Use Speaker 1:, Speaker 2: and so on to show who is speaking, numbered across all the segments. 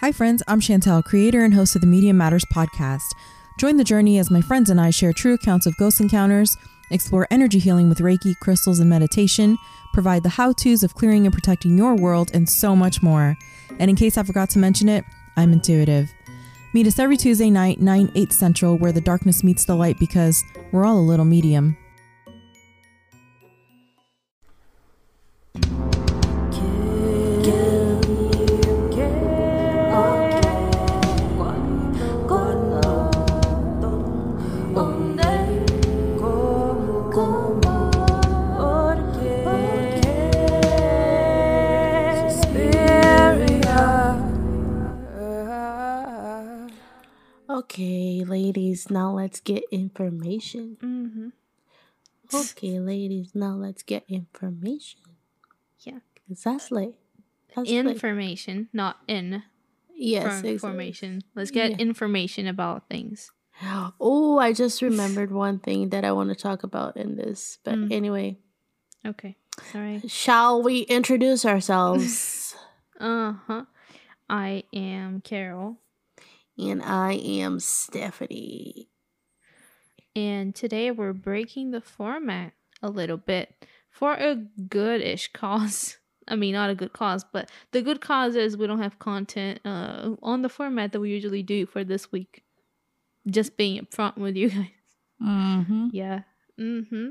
Speaker 1: Hi, friends. I'm Chantel, creator and host of the Media Matters podcast. Join the journey as my friends and I share true accounts of ghost encounters, explore energy healing with Reiki, crystals, and meditation, provide the how to's of clearing and protecting your world, and so much more. And in case I forgot to mention it, I'm intuitive. Meet us every Tuesday night, 9, 8 central, where the darkness meets the light because we're all a little medium.
Speaker 2: Okay, ladies, now let's get information.
Speaker 3: Mm-hmm.
Speaker 2: Okay, ladies, now let's get information.
Speaker 3: Yeah.
Speaker 2: Cause that's like that's like-
Speaker 3: Information, not in
Speaker 2: yes,
Speaker 3: for-
Speaker 2: exactly.
Speaker 3: Let's get
Speaker 2: Yeah.
Speaker 3: information about things.
Speaker 2: Oh, I just remembered one thing that I want to talk about in this. But
Speaker 3: Mm.
Speaker 2: anyway,
Speaker 3: Okay. All right.
Speaker 2: shall we introduce ourselves?
Speaker 3: Uh huh. I am Carol,
Speaker 2: and I am Stephanie.
Speaker 3: and today we're breaking the format a little bit for a good-ish cause. I mean, not a good cause, but the good cause is we don't have content uh, on the format that we usually do for this week. Just being upfront with you guys.
Speaker 2: Mm-hmm.
Speaker 3: Yeah. Mm-hmm.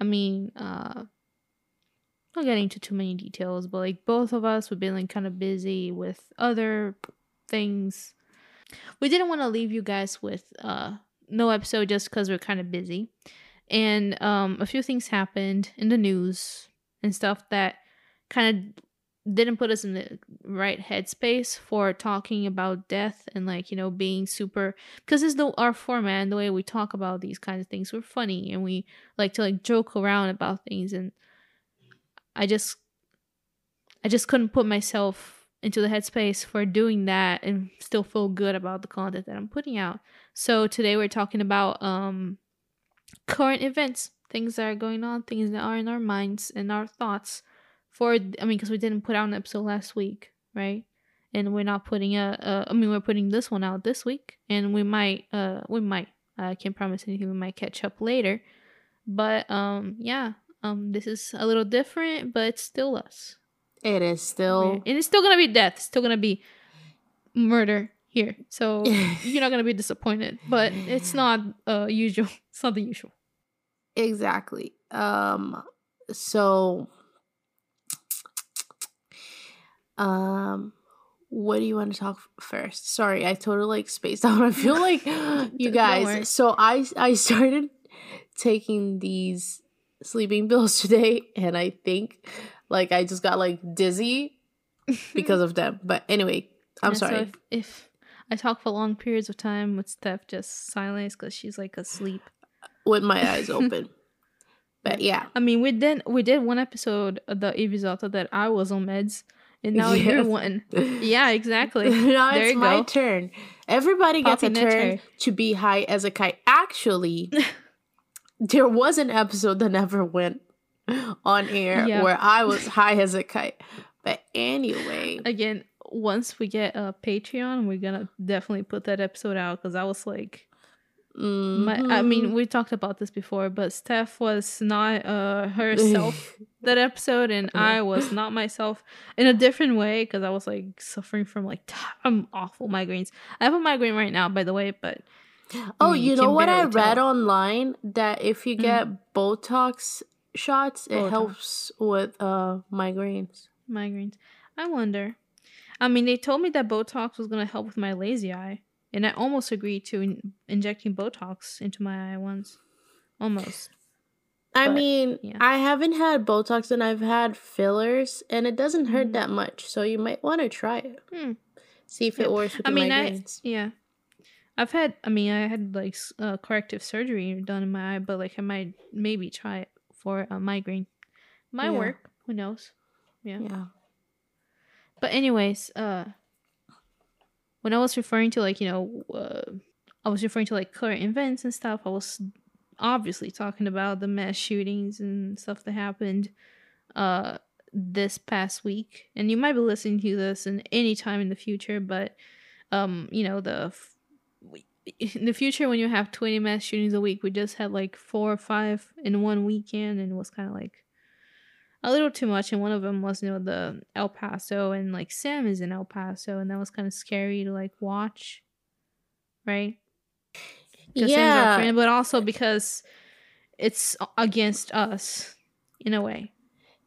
Speaker 3: I mean, uh not getting into too many details, but like both of us we've been like kind of busy with other things. We didn't want to leave you guys with uh no episode just because we're kind of busy. And um a few things happened in the news and stuff that kind of didn't put us in the right headspace for talking about death and like you know being super because it's the our format and the way we talk about these kinds of things we're funny and we like to like joke around about things and i just i just couldn't put myself into the headspace for doing that and still feel good about the content that i'm putting out. So today we're talking about um current events things that are going on things that are in our minds and our thoughts for i mean because we didn't put out an episode last week right? And we're not putting a, a i mean we're putting this one out this week and we might uh we might i can't promise anything we might catch up later. But um yeah um this is a little different but it's still us
Speaker 2: It is still
Speaker 3: and it's still gonna be death it's still gonna be murder here so you're not gonna be disappointed but it's not uh usual it's not the usual
Speaker 2: exactly. Um so um what do you want to talk first? Sorry, I totally like spaced out. I feel like you guys. So I I started taking these sleeping pills today and I think like I just got like dizzy because of them. But anyway, I'm
Speaker 3: so
Speaker 2: sorry.
Speaker 3: if, if i talk for long periods of time with steph just silence because she's like asleep
Speaker 2: with my eyes open. But yeah.
Speaker 3: I mean, we did we did one episode of the Evisata that I was on meds, and now you're
Speaker 2: Yes.
Speaker 3: one. Yeah, exactly.
Speaker 2: now
Speaker 3: there
Speaker 2: it's my
Speaker 3: go.
Speaker 2: turn. Everybody gets a turn. to be high as a kite. Actually, there was an episode that never went on air
Speaker 3: Yeah.
Speaker 2: where I was high as a kite. But anyway,
Speaker 3: Again, once we get a Patreon, we're gonna definitely put that episode out because I was like, my, I mean,
Speaker 2: mhm.
Speaker 3: we talked about this before, but Steph was not uh herself that episode, and I was not myself in a different way because I was like suffering from like um, awful migraines. I have a migraine right now, by the way, but
Speaker 2: oh,
Speaker 3: you
Speaker 2: you know what I read
Speaker 3: tell.
Speaker 2: online that if you get Botox shots, it
Speaker 3: Botox.
Speaker 2: helps with uh migraines.
Speaker 3: migraines. I wonder. I mean, they told me that Botox was gonna help with my lazy eye, and I almost agreed to in- injecting Botox into my eye once. Almost.
Speaker 2: I
Speaker 3: But,
Speaker 2: mean,
Speaker 3: yeah.
Speaker 2: I haven't had Botox and I've had fillers, and it doesn't hurt
Speaker 3: Mhm.
Speaker 2: that much. So you might want to try it.
Speaker 3: Hmm.
Speaker 2: See if
Speaker 3: Yeah.
Speaker 2: it works with
Speaker 3: I mean, I
Speaker 2: migraines.
Speaker 3: yeah. I've had. I mean, I had like uh, corrective surgery done in my eye, but like I might maybe try it for a migraine. My
Speaker 2: Yeah.
Speaker 3: work. Who knows? Yeah.
Speaker 2: yeah.
Speaker 3: But anyways, uh when I was referring to like, you know, uh, I was referring to like current events and stuff, I was obviously talking about the mass shootings and stuff that happened uh this past week, and you might be listening to this in any time in the future, but um, you know the in the future when you have 20 mass shootings a week we just had like four or five in one weekend and it was kind of like a little too much and one of them was you know the el paso and like sam is in el paso and that was kind of scary to like watch right because Sam's our
Speaker 2: Yeah.
Speaker 3: friend, but also because it's against us in a way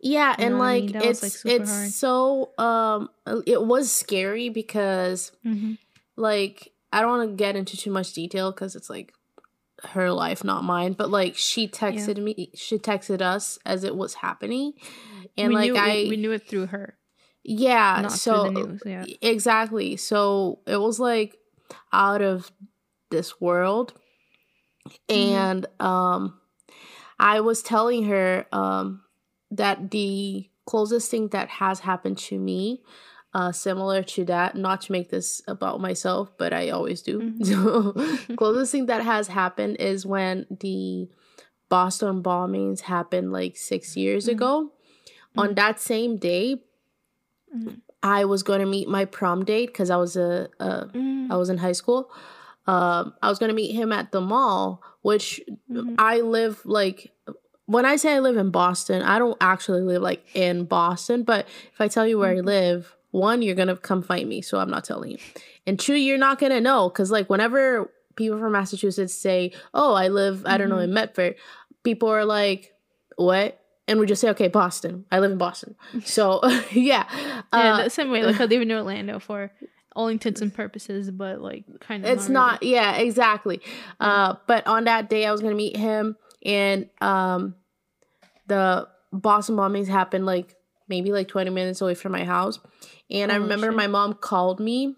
Speaker 2: Yeah,
Speaker 3: You
Speaker 2: and
Speaker 3: what I
Speaker 2: like
Speaker 3: mean? Was,
Speaker 2: it's
Speaker 3: like,
Speaker 2: it's
Speaker 3: hard.
Speaker 2: so um it was scary because
Speaker 3: mm-hmm.
Speaker 2: like I don't want to get into too much detail because it's like her life, not mine. But like she texted me, she texted us as it was happening, and
Speaker 3: we
Speaker 2: like I
Speaker 3: we, we knew it through her
Speaker 2: yeah,
Speaker 3: not
Speaker 2: so
Speaker 3: news yeah
Speaker 2: exactly. So it was like out of this world,
Speaker 3: Mm-hmm.
Speaker 2: and um, I was telling her um that the closest thing that has happened to me uh similar to that not to make this about myself but i always do
Speaker 3: Mhm.
Speaker 2: so closest thing that has happened is when the boston bombings happened like six years
Speaker 3: Mhm.
Speaker 2: ago on that same day
Speaker 3: Mhm.
Speaker 2: i was going to meet my prom date because i was a, a
Speaker 3: Mm,
Speaker 2: i was in high school um i was going to meet him at the mall which
Speaker 3: mhm.
Speaker 2: I live like when I say I live in Boston, I don't actually live like in Boston, but if I tell you where I
Speaker 3: Mhm.
Speaker 2: live, one, you're gonna come find me, so I'm not telling you. And two, you're not gonna know because like whenever people from Massachusetts say, "Oh, I live," I don't know, in Medford, people are like, "What?" And we just say, "Okay, Boston. I live in Boston." So yeah,
Speaker 3: yeah
Speaker 2: uh,
Speaker 3: the same way like I live in Orlando for all intents and purposes but like kind of
Speaker 2: it's not yeah exactly uh but on that day i was gonna meet him and um the boston bombings happened like maybe like 20 minutes away from my house and i
Speaker 3: Oh,
Speaker 2: remember
Speaker 3: shit.
Speaker 2: my mom called me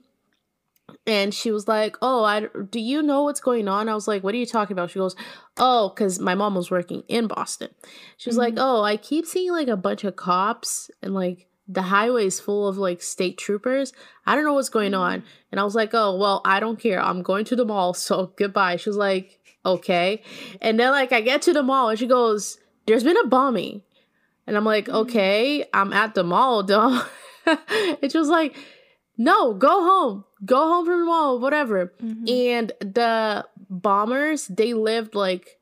Speaker 2: and she was like oh i do you know what's going on i was like what are you talking about she goes oh because my mom was working in boston she was like
Speaker 3: Mhm.
Speaker 2: oh i keep seeing like a bunch of cops and like the highway is full of like state troopers i don't know what's going on and I was like, oh, well, I don't care. I'm going to the mall. So goodbye. She was like, okay. And then, like, I get to the mall and she goes, there's been a bombing. And I'm like,
Speaker 3: Mhm.
Speaker 2: okay, I'm at the mall, though. she was like, no, go home. Go home from the mall, whatever.
Speaker 3: Mhm.
Speaker 2: And the bombers, they lived like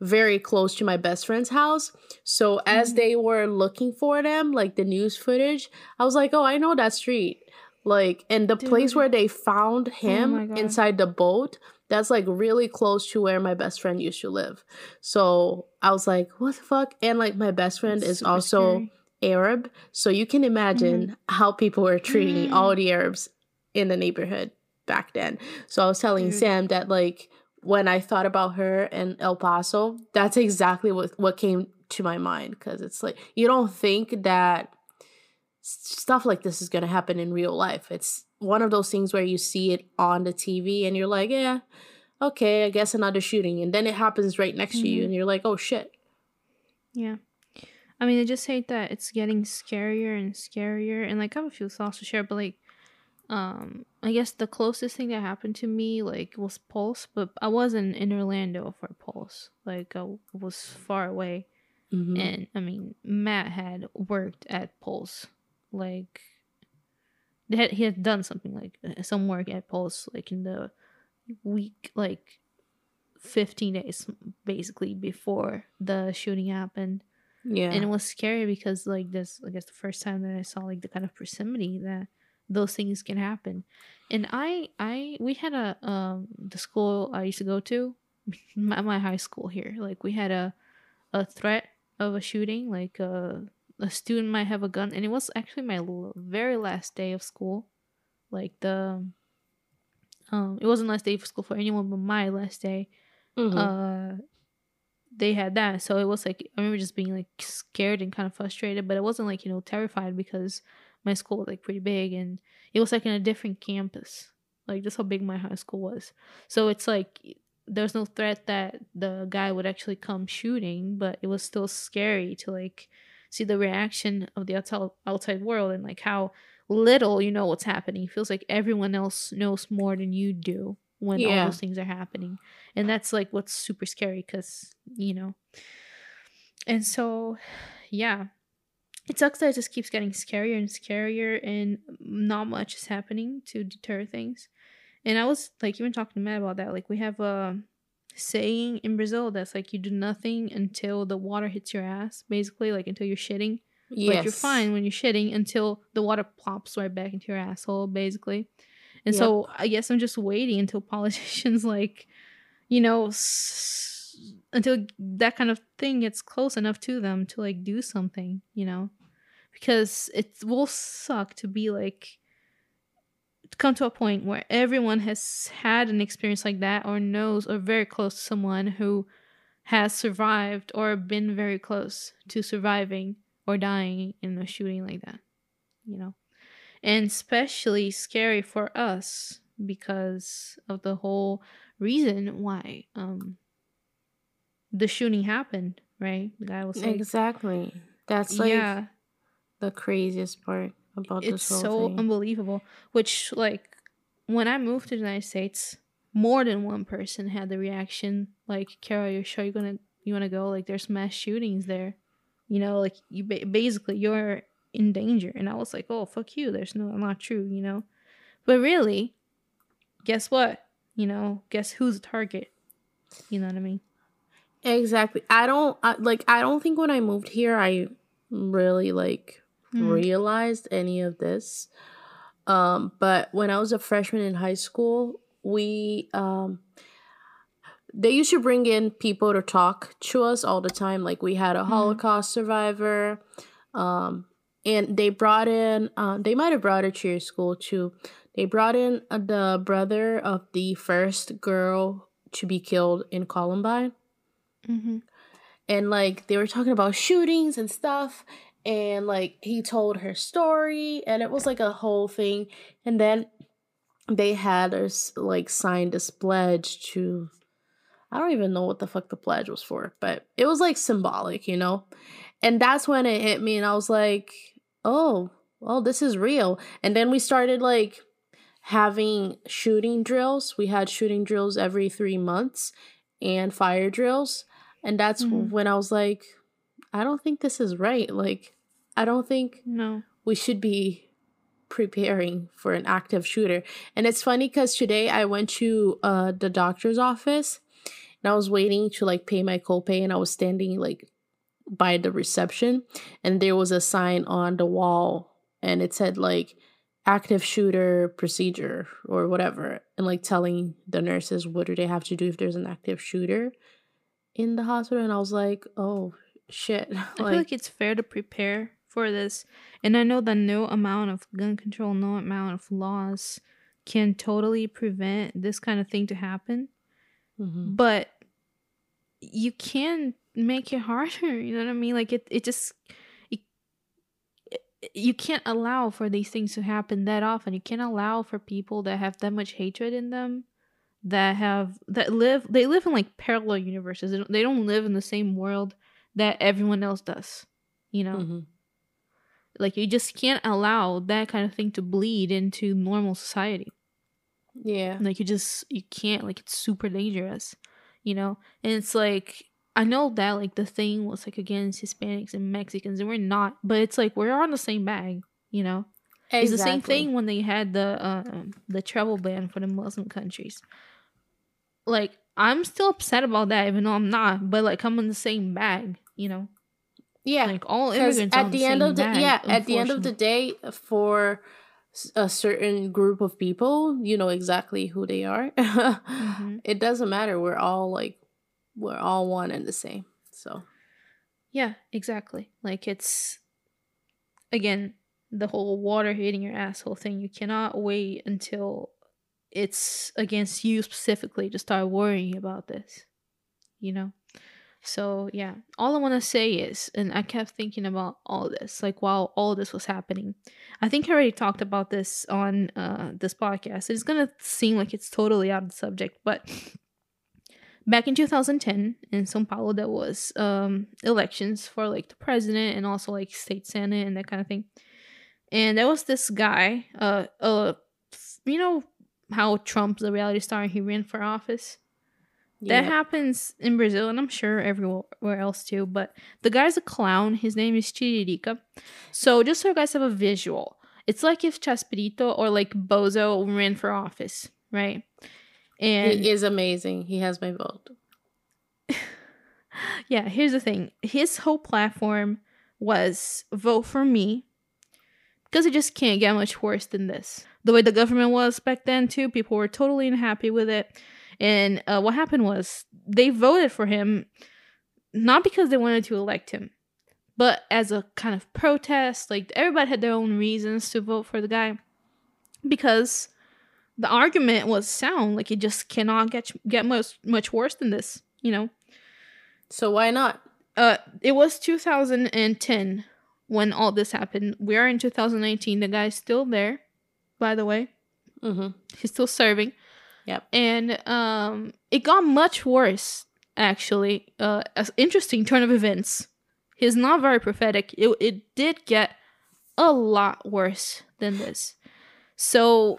Speaker 2: very close to my best friend's house. So as
Speaker 3: Mhm.
Speaker 2: they were looking for them, like the news footage, I was like, oh, I know that street. Like, and the place where they found him
Speaker 3: God.
Speaker 2: inside the boat, that's like really close to where my best friend used to live. So I was like, what the fuck? And like my best friend
Speaker 3: That's
Speaker 2: is also
Speaker 3: scary.
Speaker 2: Arab. So you can imagine how people were treating
Speaker 3: Mm.
Speaker 2: all the Arabs in the neighborhood back then. So I was telling
Speaker 3: Dude.
Speaker 2: Sam that like when I thought about her and El Paso, that's exactly what what came to my mind because it's like you don't think that stuff like this is going to happen in real life. It's one of those things where you see it on the TV and you're like, yeah, okay, I guess another shooting, and then it happens right next to you,
Speaker 3: Mhm.
Speaker 2: and you're like, oh shit.
Speaker 3: Yeah. I mean, I just hate that it's getting scarier and scarier. And like, I have a few thoughts to share, but like, um, I guess the closest thing that happened to me like was Pulse, but I wasn't in Orlando for Pulse. Like, I was far away.
Speaker 2: Mhm.
Speaker 3: And I mean, Matt had worked at Pulse. Like, had, he had done something like uh, some work at Pulse, like in the week, like 15 days basically before the shooting happened
Speaker 2: yeah,
Speaker 3: and it was scary because like this i guess the first time that i saw like the kind of proximity that those things can happen. And i i we had a um the school i used to go to my, my high school here like we had a a threat of a shooting like uh, a student might have a gun and it was actually my l- very last day of school. Like the um it wasn't last day of school for anyone but my last day
Speaker 2: Mhm.
Speaker 3: uh they had that. So it was like i remember just being like scared and kind of frustrated but it wasn't like you know terrified because my school was like pretty big and it was like in a different campus. Like that's how big my high school was. So it's like there's no threat that the guy would actually come shooting but it was still scary to like see the reaction of the outside outside world and like how little you know what's happening. It feels like everyone else knows more than you do when all those things are happening and that's like what's super scary because you know and so yeah it sucks that it just keeps getting scarier and scarier and not much is happening to deter things. And I was like even talking to Matt about that. Like we have a saying in Brazil that's like you do nothing until the water hits your ass, basically, like until you're shitting.
Speaker 2: Yes.
Speaker 3: Like you're fine when you're shitting until the water plops right back into your asshole, basically. And so I guess I'm just waiting until politicians like, you know, s- until that kind of thing gets close enough to them to like do something, you know, because it will suck to be like come to a point where everyone has had an experience like that or knows or very close to someone who has survived or been very close to surviving or dying in a shooting like that, you know? And especially scary for us because of the whole reason why um the shooting happened, right? The guy was like,
Speaker 2: exactly. That's like
Speaker 3: yeah,
Speaker 2: the craziest part about
Speaker 3: it's
Speaker 2: this whole
Speaker 3: so
Speaker 2: thing.
Speaker 3: unbelievable. Which, like, when I moved to the United States, more than one person had the reaction, like, "Carol, you're sure you're gonna you want to go? Like, there's mass shootings there. You know, like you ba- basically you're in danger." And I was like, "Oh, fuck you. There's no, not true. You know." But really, guess what? You know, guess who's the target? You know what I mean?
Speaker 2: Exactly. I don't I, like. I don't think when I moved here, I really like
Speaker 3: Mm.
Speaker 2: realized any of this. Um, but when I was a freshman in high school, we um, they used to bring in people to talk to us all the time. Like we had a Holocaust survivor, um, and they brought in. Um, they might have brought it to your school too. They brought in uh, the brother of the first girl to be killed in Columbine.
Speaker 3: Mm-hmm.
Speaker 2: and like they were talking about shootings and stuff and like he told her story and it was like a whole thing. And then they had us like sign this pledge to i don't even know what the fuck the pledge was for but it was like symbolic you know? And that's when it hit me and i was like oh well this is real. And then we started like having shooting drills we had shooting drills every three months and fire drills and that's
Speaker 3: Mhm.
Speaker 2: when I was like, I don't think this is right. Like, I don't think
Speaker 3: No.
Speaker 2: we should be preparing for an active shooter. And it's funny because today I went to uh, the doctor's office and I was waiting to like pay my copay and I was standing like by the reception and there was a sign on the wall and it said like active shooter procedure or whatever and like telling the nurses what do they have to do if there's an active shooter in the hospital and I was like, "Oh shit."
Speaker 3: I feel like it's fair to prepare for this. And I know that no amount of gun control, no amount of laws can totally prevent this kind of thing to happen.
Speaker 2: Mhm.
Speaker 3: But you can make it harder. You know what I mean? Like it, it just you can't allow for these things to happen that often. You can't allow for people that have that much hatred in them that have that live they live in like parallel universes. They don't, they don't live in the same world that everyone else does. You know?
Speaker 2: Mhm.
Speaker 3: Like you just can't allow that kind of thing to bleed into normal society.
Speaker 2: Yeah.
Speaker 3: Like you just you can't like it's super dangerous, you know? And it's like I know that like the thing was like against Hispanics and Mexicans and we're not, but it's like we're on the same bag, you know? It's the same thing when they had the uh, the travel ban for the Muslim countries. Like I'm still upset about that, even though I'm not. But like I'm in the same bag, you know.
Speaker 2: Yeah.
Speaker 3: Like all immigrants
Speaker 2: at the end of the
Speaker 3: bag,
Speaker 2: yeah, at the end of the day for a certain group of people, you know exactly who they are.
Speaker 3: Mhm.
Speaker 2: It doesn't matter. We're all like we're all one and the same. So,
Speaker 3: Yeah, exactly. Like it's again the whole water hitting your asshole thing. You cannot wait until it's against you specifically to start worrying about this. You know? So yeah, all I want to say is, and I kept thinking about all this, like while all this was happening. I think I already talked about this on uh, this podcast. It's gonna seem like it's totally out of the subject, but back in 2010 in São Paulo, there was um, elections for like the president and also like state senate and that kind of thing. And there was this guy, uh, uh, you know how Trump's a reality star and he ran for office That happens in Brazil and I'm sure everywhere else too. But the guy's a clown. His name is Tiririca. So just so you guys have a visual, it's like if Chespirito or like Bozo ran for office, right? And
Speaker 2: he is amazing. He has my vote.
Speaker 3: yeah, here's the thing. His whole platform was vote for me because it just can't get much worse than this. The way the government was back then, too, people were totally unhappy with it. And uh, what happened was they voted for him not because they wanted to elect him, but as a kind of protest. Like everybody had their own reasons to vote for the guy because the argument was sound. Like it just cannot get get much much worse than this, you know.
Speaker 2: So why not?
Speaker 3: Uh, it was 2010 when all this happened. We are in 2019. The guy's still there, by the way.
Speaker 2: Mm-hmm.
Speaker 3: He's still serving.
Speaker 2: Yep.
Speaker 3: And um, it got much worse, actually. Uh, an interesting turn of events. He's not very prophetic. It, it did get a lot worse than this. So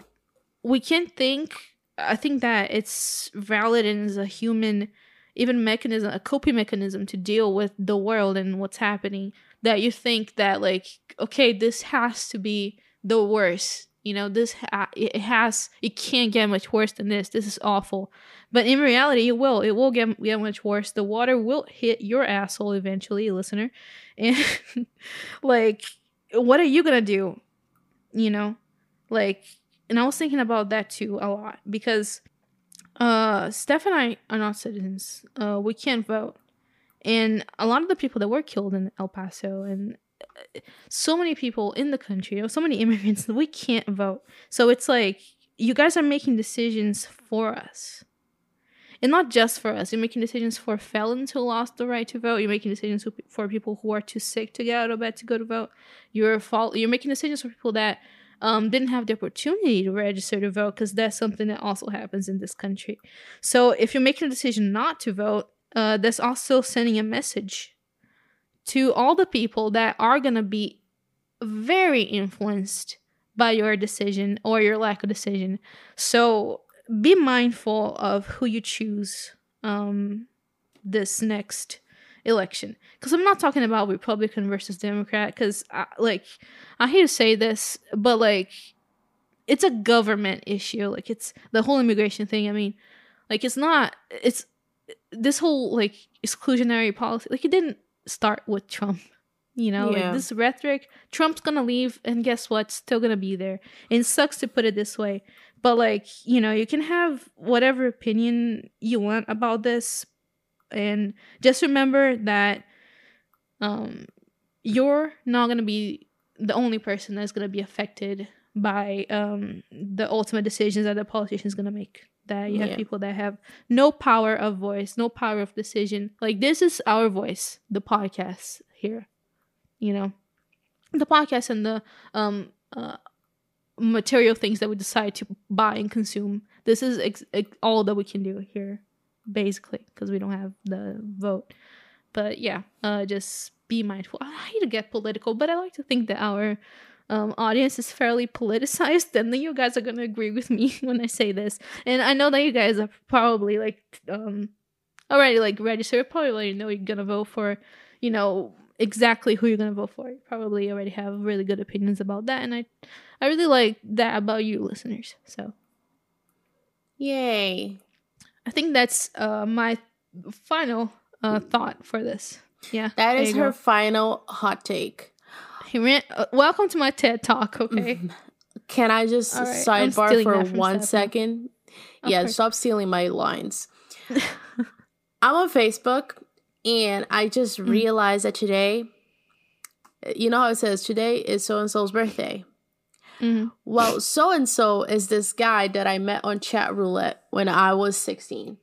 Speaker 3: we can think, I think that it's valid and is a human, even mechanism, a coping mechanism to deal with the world and what's happening. That you think that, like, okay, this has to be the worst you know this ha- it has it can't get much worse than this this is awful. But in reality it will it will get, get much worse. The water will hit your asshole eventually listener. And like what are you gonna do? You know like and i was thinking about that too a lot because uh steph and i are not citizens uh we can't vote and a lot of the people that were killed in el paso and so many people in the country, so many immigrants we can't vote. So it's like you guys are making decisions for us. And not just for us. You're making decisions for felons who lost the right to vote. You're making decisions for people who are too sick to get out of bed to go to vote. You're. You're making decisions for people that um, didn't have the opportunity to register to vote because that's something that also happens in this country. So if you're making a decision not to vote, uh, that's also sending a message to all the people that are going to be very influenced by your decision or your lack of decision. So be mindful of who you choose um, this next election. Because I'm not talking about Republican versus Democrat. Because like I hate to say this, but like it's a government issue. Like it's the whole immigration thing. I mean, like it's not. It's this whole like exclusionary policy. Like it didn't start with Trump. You know,
Speaker 2: Yeah.
Speaker 3: like this rhetoric, Trump's gonna leave, and guess what? Still gonna be there. And it sucks to put it this way, but like, you know, you can have whatever opinion you want about this, and just remember that um, you're not gonna be the only person that's gonna be affected by um, the ultimate decisions that the politician's gonna make. That you have
Speaker 2: Yeah.
Speaker 3: people that have no power of voice, no power of decision. Like this is our voice, the podcast here. You know, the podcast and the um uh, material things that we decide to buy and consume. This is ex- ex- all that we can do here, basically, because we don't have the vote. But yeah, uh, just be mindful. I hate to get political, but I like to think that our um, audience is fairly politicized, then you guys are gonna agree with me when I say this. And I know that you guys are probably like um already like registered, probably already know you're gonna vote for, you know, exactly who you're gonna vote for. You probably already have really good opinions about that, and I I really like that about you listeners. So
Speaker 2: Yay.
Speaker 3: I think that's uh my final uh thought for this. Yeah,
Speaker 2: That is her
Speaker 3: go.
Speaker 2: final hot take.
Speaker 3: He ran, uh, welcome to my TED talk. Okay.
Speaker 2: Can I just
Speaker 3: right,
Speaker 2: sidebar for one
Speaker 3: Steph now.
Speaker 2: second? Yeah, stop stealing my lines. I'm on Facebook and I just
Speaker 3: Mm.
Speaker 2: realized that today, you know how it says today is so and so's birthday.
Speaker 3: Mhm.
Speaker 2: Well, so and so is this guy that I met on chat roulette when I was 16.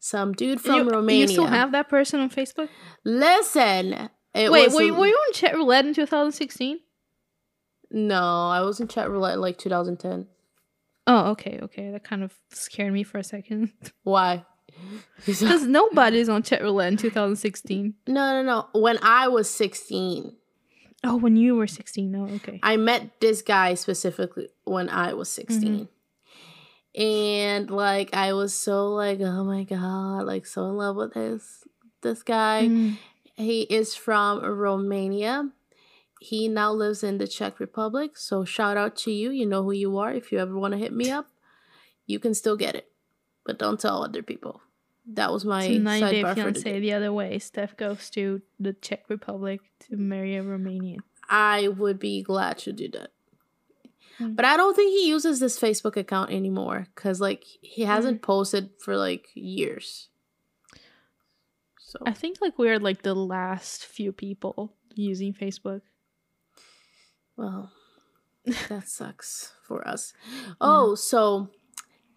Speaker 2: Some dude from
Speaker 3: you,
Speaker 2: Romania.
Speaker 3: You still have that person on Facebook?
Speaker 2: Listen, it
Speaker 3: Wait,
Speaker 2: was
Speaker 3: were you, were you on chat roulette in 2016?
Speaker 2: no, I was in chat roulette in like 2010.
Speaker 3: Oh, okay, okay. That kind of scared me for a second.
Speaker 2: Why?
Speaker 3: Because nobody's on chat roulette in 2016.
Speaker 2: No, no, no. When I was 16,
Speaker 3: Oh, when you were 16. Oh, okay.
Speaker 2: I met this guy specifically when I was 16. and like I was so like, oh my god, like so in love with this this guy.
Speaker 3: Mm.
Speaker 2: He is from Romania. He now lives in the Czech Republic. So shout out to you. You know who you are. If you ever want to hit me up, you can still get it, but don't tell other people. That was my
Speaker 3: So 90 Day
Speaker 2: sidebar for today.
Speaker 3: the other way. Steph goes to the Czech Republic to marry a Romanian.
Speaker 2: I would be glad to do that.
Speaker 3: Hmm.
Speaker 2: But I don't think he uses this Facebook account anymore because, like, he hasn't posted for like years. So
Speaker 3: I think like we're like the last few people using Facebook.
Speaker 2: Well, that sucks for us. Oh, so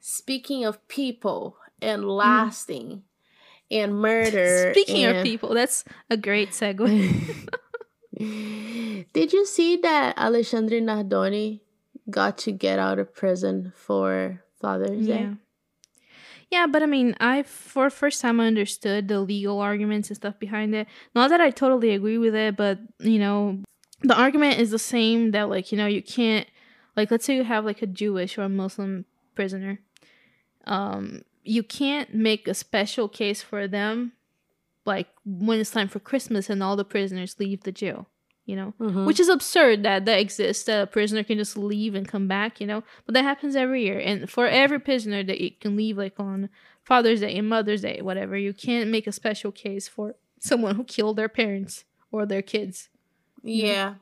Speaker 2: speaking of people and lasting and murder.
Speaker 3: Speaking of people, that's a great segue.
Speaker 2: Did you see that Alexandre Nardoni got to get out of prison for Father's Day?
Speaker 3: yeah. Yeah, but I mean, I for first time I understood the legal arguments and stuff behind it. Not that I totally agree with it, but you know, the argument is the same that like, you know, you can't like let's say you have like a Jewish or a Muslim prisoner. Um you can't make a special case for them like when it's time for Christmas and all the prisoners leave the jail, you know?
Speaker 2: Mhm.
Speaker 3: which is absurd that that exists that a prisoner can just leave and come back you know? But that happens every year. And for every prisoner that you can leave like on father's day and mother's day whatever you can't make a special case for someone who killed their parents or their kids.
Speaker 2: Yeah.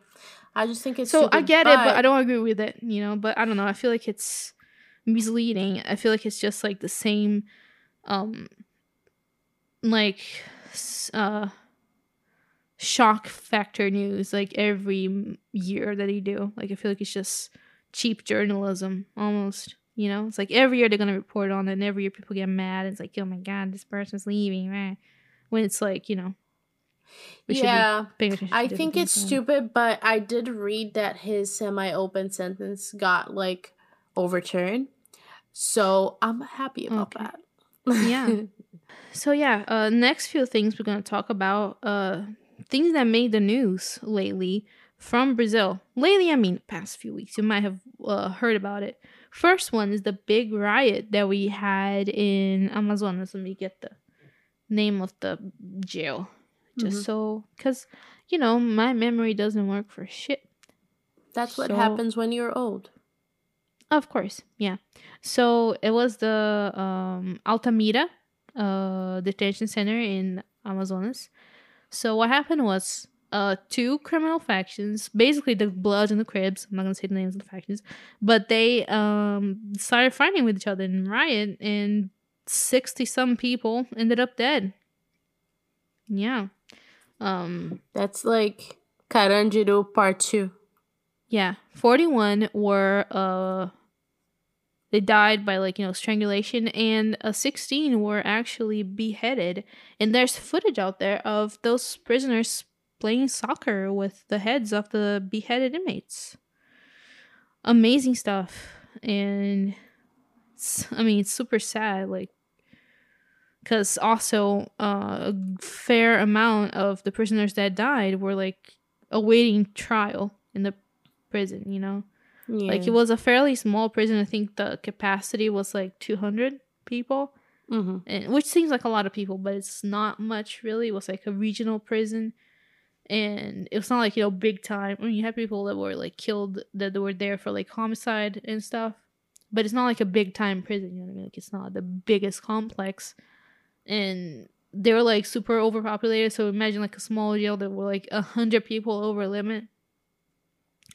Speaker 2: I just think it's
Speaker 3: so i
Speaker 2: stupid,
Speaker 3: get it but i don't agree with it you know? But i don't know. I feel like it's misleading i feel like it's just like the same um like uh shock factor news like every year that they do like i feel like it's just cheap journalism almost you know it's like every year they're gonna report on it and every year people get mad it's like oh my god this person's leaving right? when it's like you know we should be
Speaker 2: Yeah.
Speaker 3: paying attention to
Speaker 2: I think it's stupid, but I did read that his semi open sentence got like overturned. So I'm happy about
Speaker 3: Okay.
Speaker 2: that.
Speaker 3: Yeah. So yeah, uh next few things we're gonna talk about uh things that made the news lately from Brazil. Lately, I mean past few weeks. You might have uh, heard about it. First one is the big riot that we had in Amazonas. Let me get the name of the jail. Just
Speaker 2: Mhm.
Speaker 3: so cuz you know, my memory doesn't work for shit.
Speaker 2: That's what
Speaker 3: So-
Speaker 2: happens when you're old.
Speaker 3: Of course, yeah. So it was the um, Altamira uh, detention center in Amazonas. So what happened was uh, two criminal factions, basically the Bloods and the Crips. I'm not gonna say the names of the factions, but they um, started fighting with each other in riot, and sixty some people ended up dead. Yeah. Um,
Speaker 2: That's like Carandiru Part 2.
Speaker 3: Yeah, 41 were uh they died by like, you know, strangulation and uh, 16 were actually beheaded. And there's footage out there of those prisoners playing soccer with the heads of the beheaded inmates. Amazing stuff. And I mean, it's super sad like cuz also uh, a fair amount of the prisoners that died were like awaiting trial in the prison, you know?
Speaker 2: Yeah.
Speaker 3: Like it was a fairly small prison. I think the capacity was like 200 people,
Speaker 2: hmm
Speaker 3: and which seems like a lot of people, but it's not much really. It was like a regional prison, and it was not like you know big time. I mean, you had people that were like killed that were there for like homicide and stuff, but it's not like a big time prison. You know what I mean? Like it's not the biggest complex, and they were like super overpopulated. So imagine like a small jail that were like a hundred people over limit,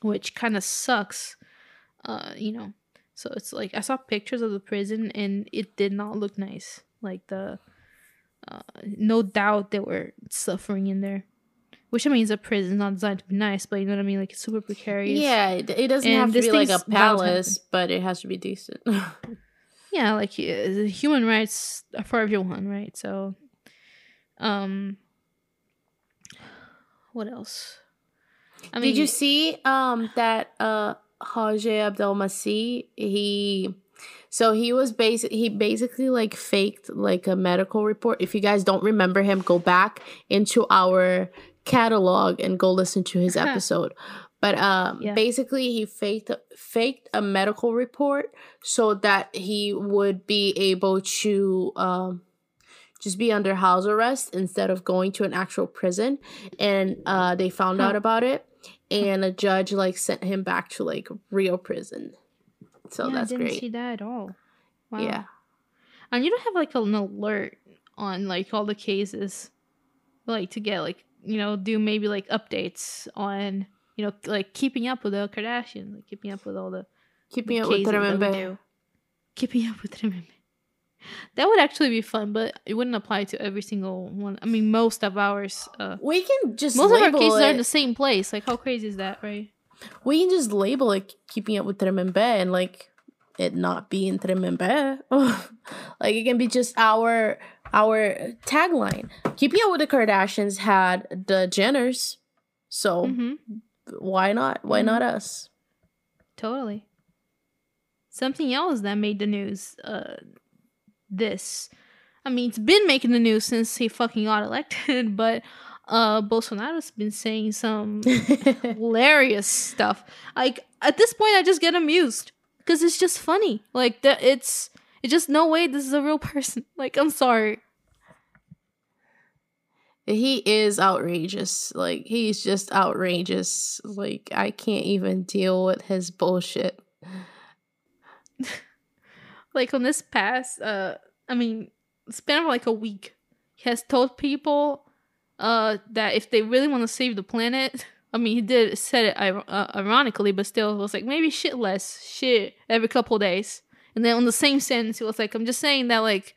Speaker 3: which kind of sucks. Uh, you know, so it's like I saw pictures of the prison and it did not look nice. Like the, uh, no doubt they were suffering in there. Which I mean, is a prison not designed to be nice, but you know what I mean. Like it's super precarious.
Speaker 2: Yeah, it, it doesn't
Speaker 3: And
Speaker 2: have to be like a palace, but it has to be decent.
Speaker 3: yeah like uh, human rights are for everyone right so um what else i mean,
Speaker 2: Did you see um that uh Roger Abdelmassih he so he was basic he basically like faked like a medical report. If you guys don't remember him, go back into our catalog and go listen to his episode. But um,
Speaker 3: Yeah.
Speaker 2: basically, he faked faked a medical report so that he would be able to um, just be under house arrest instead of going to an actual prison. And uh, they found
Speaker 3: Huh.
Speaker 2: out about it, and a judge like sent him back to like real prison. So
Speaker 3: yeah,
Speaker 2: that's
Speaker 3: I didn't
Speaker 2: great.
Speaker 3: see that at all. Wow.
Speaker 2: Yeah.
Speaker 3: And you don't have like an alert on like all the cases, like to get like you know do maybe like updates on you know like keeping up with the Kardashians, like keeping up with all the
Speaker 2: Keeping up with
Speaker 3: cases that we
Speaker 2: Remember.
Speaker 3: Keeping up with Remember. That would actually be fun, but it wouldn't apply to every single one. I mean, most of ours, uh,
Speaker 2: We can just
Speaker 3: most of our cases are in the same place. Like, how crazy is that, right?
Speaker 2: we can just label it keeping up with Tremembe and like it not being Tremembe. like it can be just our our tagline. Keeping up with the Kardashians had the Jenners. So
Speaker 3: hmm
Speaker 2: why not? Why
Speaker 3: Mhm.
Speaker 2: not us?
Speaker 3: Totally. Something else that made the news. Uh, this, I mean, it's been making the news since he fucking got elected, but uh, Bolsonaro's been saying some hilarious stuff. Like at this point, I just get amused because it's just funny. Like that, it's it's just no way this is a real person. Like I'm sorry.
Speaker 2: he is outrageous. Like he's just outrageous. Like I can't even deal with his bullshit.
Speaker 3: Like on this past uh i mean span of like a week he has told people uh that if they really want to save the planet i mean he did said it uh, ironically but still it was like maybe shit less shit every couple days. And then on the same sentence he was like i'm just saying that like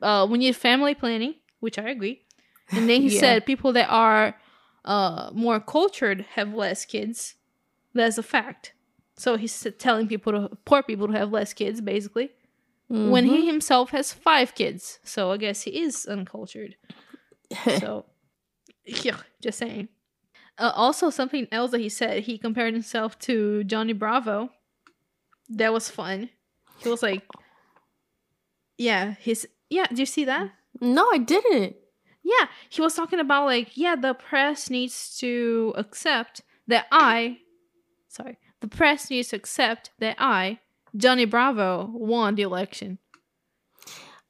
Speaker 3: uh we need family planning which i agree and then he
Speaker 2: Yeah.
Speaker 3: said people that are uh more cultured have less kids. That's a fact. So he's telling people to poor people to have less kids basically when
Speaker 2: Mm-hmm.
Speaker 3: he himself has five kids. So I guess he is uncultured. So, yeah, just saying. Uh, also, something else that he said, he compared himself to Johnny Bravo. That was fun. He was like, yeah, his, yeah, do you see that?
Speaker 2: no, I didn't.
Speaker 3: Yeah, he was talking about like, yeah, the press needs to accept that I, sorry, the press needs to accept that I, Johnny Bravo, won the election.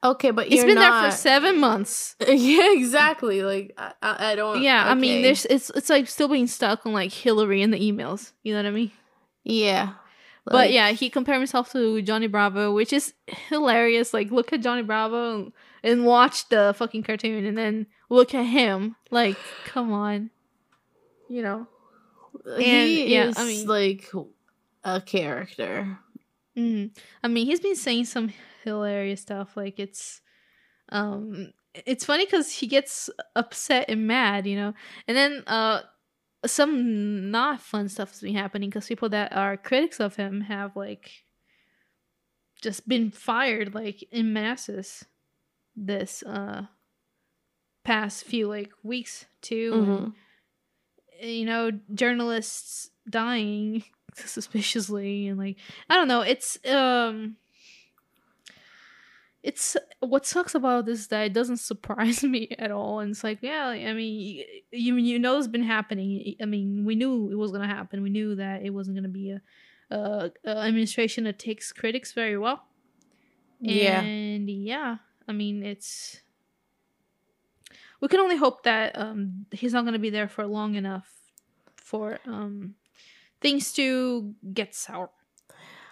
Speaker 2: Okay, but
Speaker 3: It's been
Speaker 2: not...
Speaker 3: there for seven months.
Speaker 2: yeah, exactly. Like I, I don't.
Speaker 3: Yeah, I mean, there's it's it's like still being stuck on like Hillary in the emails. You know what I mean?
Speaker 2: Yeah.
Speaker 3: but yeah, he compared himself to Johnny Bravo, which is hilarious. Like, look at Johnny Bravo and, and watch the fucking cartoon, and then look at him. Like, come on, you know.
Speaker 2: he
Speaker 3: yeah,
Speaker 2: is
Speaker 3: I mean-
Speaker 2: like a character.
Speaker 3: Mm. I mean, he's been saying some hilarious stuff. Like it's, um, it's funny because he gets upset and mad, you know, and then uh, some not fun stuff has been happening because people that are critics of him have like just been fired like in masses this uh past few like weeks too. and,
Speaker 2: Mhm.
Speaker 3: you know, journalists dying suspiciously and like I don't know, it's um it's what sucks about this is that it doesn't surprise me at all and it's like yeah i mean you you know it's been happening i mean we knew it was going to happen we knew that it wasn't going to be a, a, a administration that takes critics very well
Speaker 2: Yeah.
Speaker 3: and yeah i mean it's we can only hope that um he's not going to be there for long enough for um things to get sour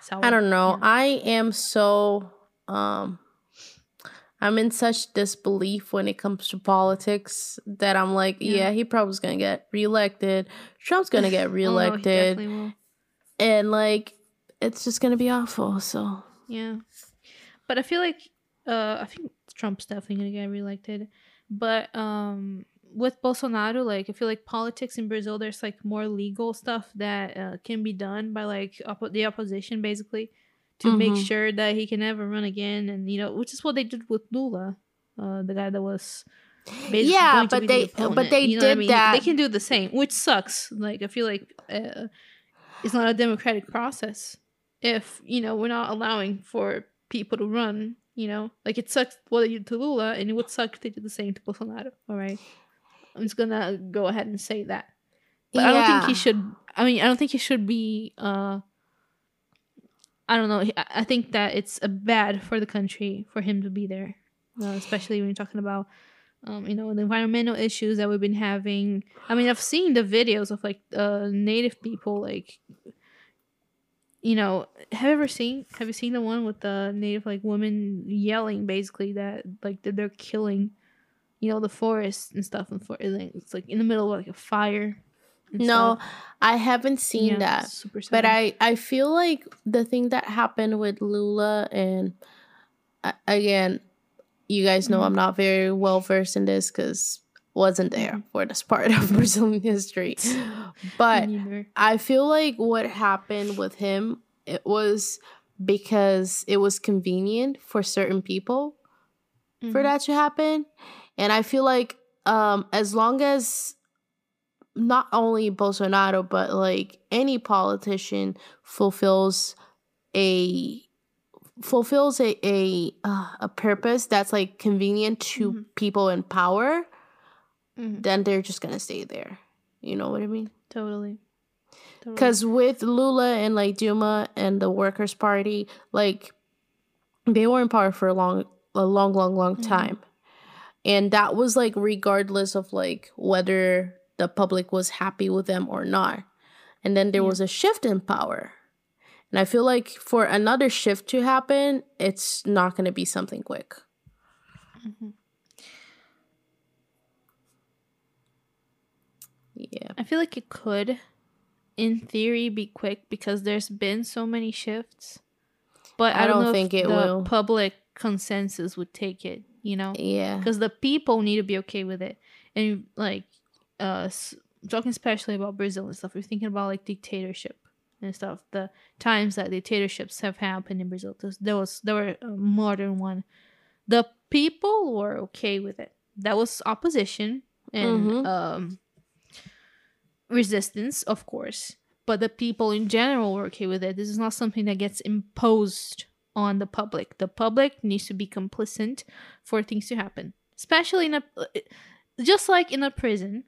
Speaker 3: sour
Speaker 2: I don't know.
Speaker 3: yeah.
Speaker 2: I am so um I'm in such disbelief when it comes to politics that I'm like,
Speaker 3: Yeah.
Speaker 2: yeah, he probably gonna get reelected. Trump's gonna get
Speaker 3: Oh, no,
Speaker 2: reelected. and like it's just gonna be awful. So
Speaker 3: Yeah. But I feel like uh I think Trump's definitely gonna get reelected. But um with Bolsonaro, like I feel like politics in Brazil there's like more legal stuff that uh, can be done by like oppo- the opposition basically to make
Speaker 2: Mhm.
Speaker 3: sure that he can never run again and you know which is what they did with Lula. Uh, the guy that was basically
Speaker 2: Yeah, but
Speaker 3: the
Speaker 2: they-
Speaker 3: opponent,
Speaker 2: but they
Speaker 3: you know what I
Speaker 2: did
Speaker 3: mean?
Speaker 2: that-
Speaker 3: They can do the same, which sucks. Like I feel like uh, it's not a democratic process if you know we're not allowing for people to run. You know, like it sucks what they did to Lula, and it would suck if they did the same to Bolsonaro. All right, I'm just gonna go ahead and say that. But I don't think he should I mean, I don't think he should be. Uh, I don't know. I think that it's bad for the country for him to be there, uh, especially when you're talking about, um, you know, the environmental issues that we've been having. I mean, I've seen the videos of like uh, native people, like, you know, have you ever seen? Have you seen the one with the native like woman yelling basically that like that they're killing, you know, the forest and stuff, and for it's like in the middle of like a fire.
Speaker 2: No,
Speaker 3: stuff.
Speaker 2: I haven't seen
Speaker 3: Yeah,
Speaker 2: that. But. I I feel like the thing that happened with Lula and uh, again, you guys know
Speaker 3: Mhm.
Speaker 2: I'm not very well versed in this because wasn't there
Speaker 3: Mhm.
Speaker 2: for this part of Brazilian history. But I feel like what happened with him it was because it was convenient for certain people for
Speaker 3: Mhm.
Speaker 2: that to happen. And I feel like um as long as not only Bolsonaro but like any politician fulfills a fulfills a a uh, a purpose that's like convenient to
Speaker 3: Mhm.
Speaker 2: people in power,
Speaker 3: Mhm.
Speaker 2: then they're just to stay there. You know what I mean?
Speaker 3: Totally. Totally.
Speaker 2: Because with Lula and like Dilma and the Workers' Party, like they were in power for a long, a long, long, long
Speaker 3: Mhm.
Speaker 2: time, and that was like regardless of like whether the public was happy with them or not. And then there
Speaker 3: Yeah.
Speaker 2: was a shift in power, and I feel like for another shift to happen, it's not going to be something quick.
Speaker 3: Mhm.
Speaker 2: Yeah.
Speaker 3: I feel like it could, in theory, be quick because there's been so many shifts. But I,
Speaker 2: I
Speaker 3: don't,
Speaker 2: don't think it
Speaker 3: the
Speaker 2: will.
Speaker 3: public consensus would take it. You know,
Speaker 2: Yeah.
Speaker 3: because the people need to be okay with it, and like, uh, talking especially about Brazil and stuff. We're thinking about like dictatorship and stuff. The times that dictatorships have happened in Brazil. There was there were more than one. The people were okay with it. That was opposition and
Speaker 2: Mhm.
Speaker 3: um resistance, of course. But the people in general were okay with it. This is not something that gets imposed on the public. The public needs to be complicit for things to happen, especially in a just like in a prison.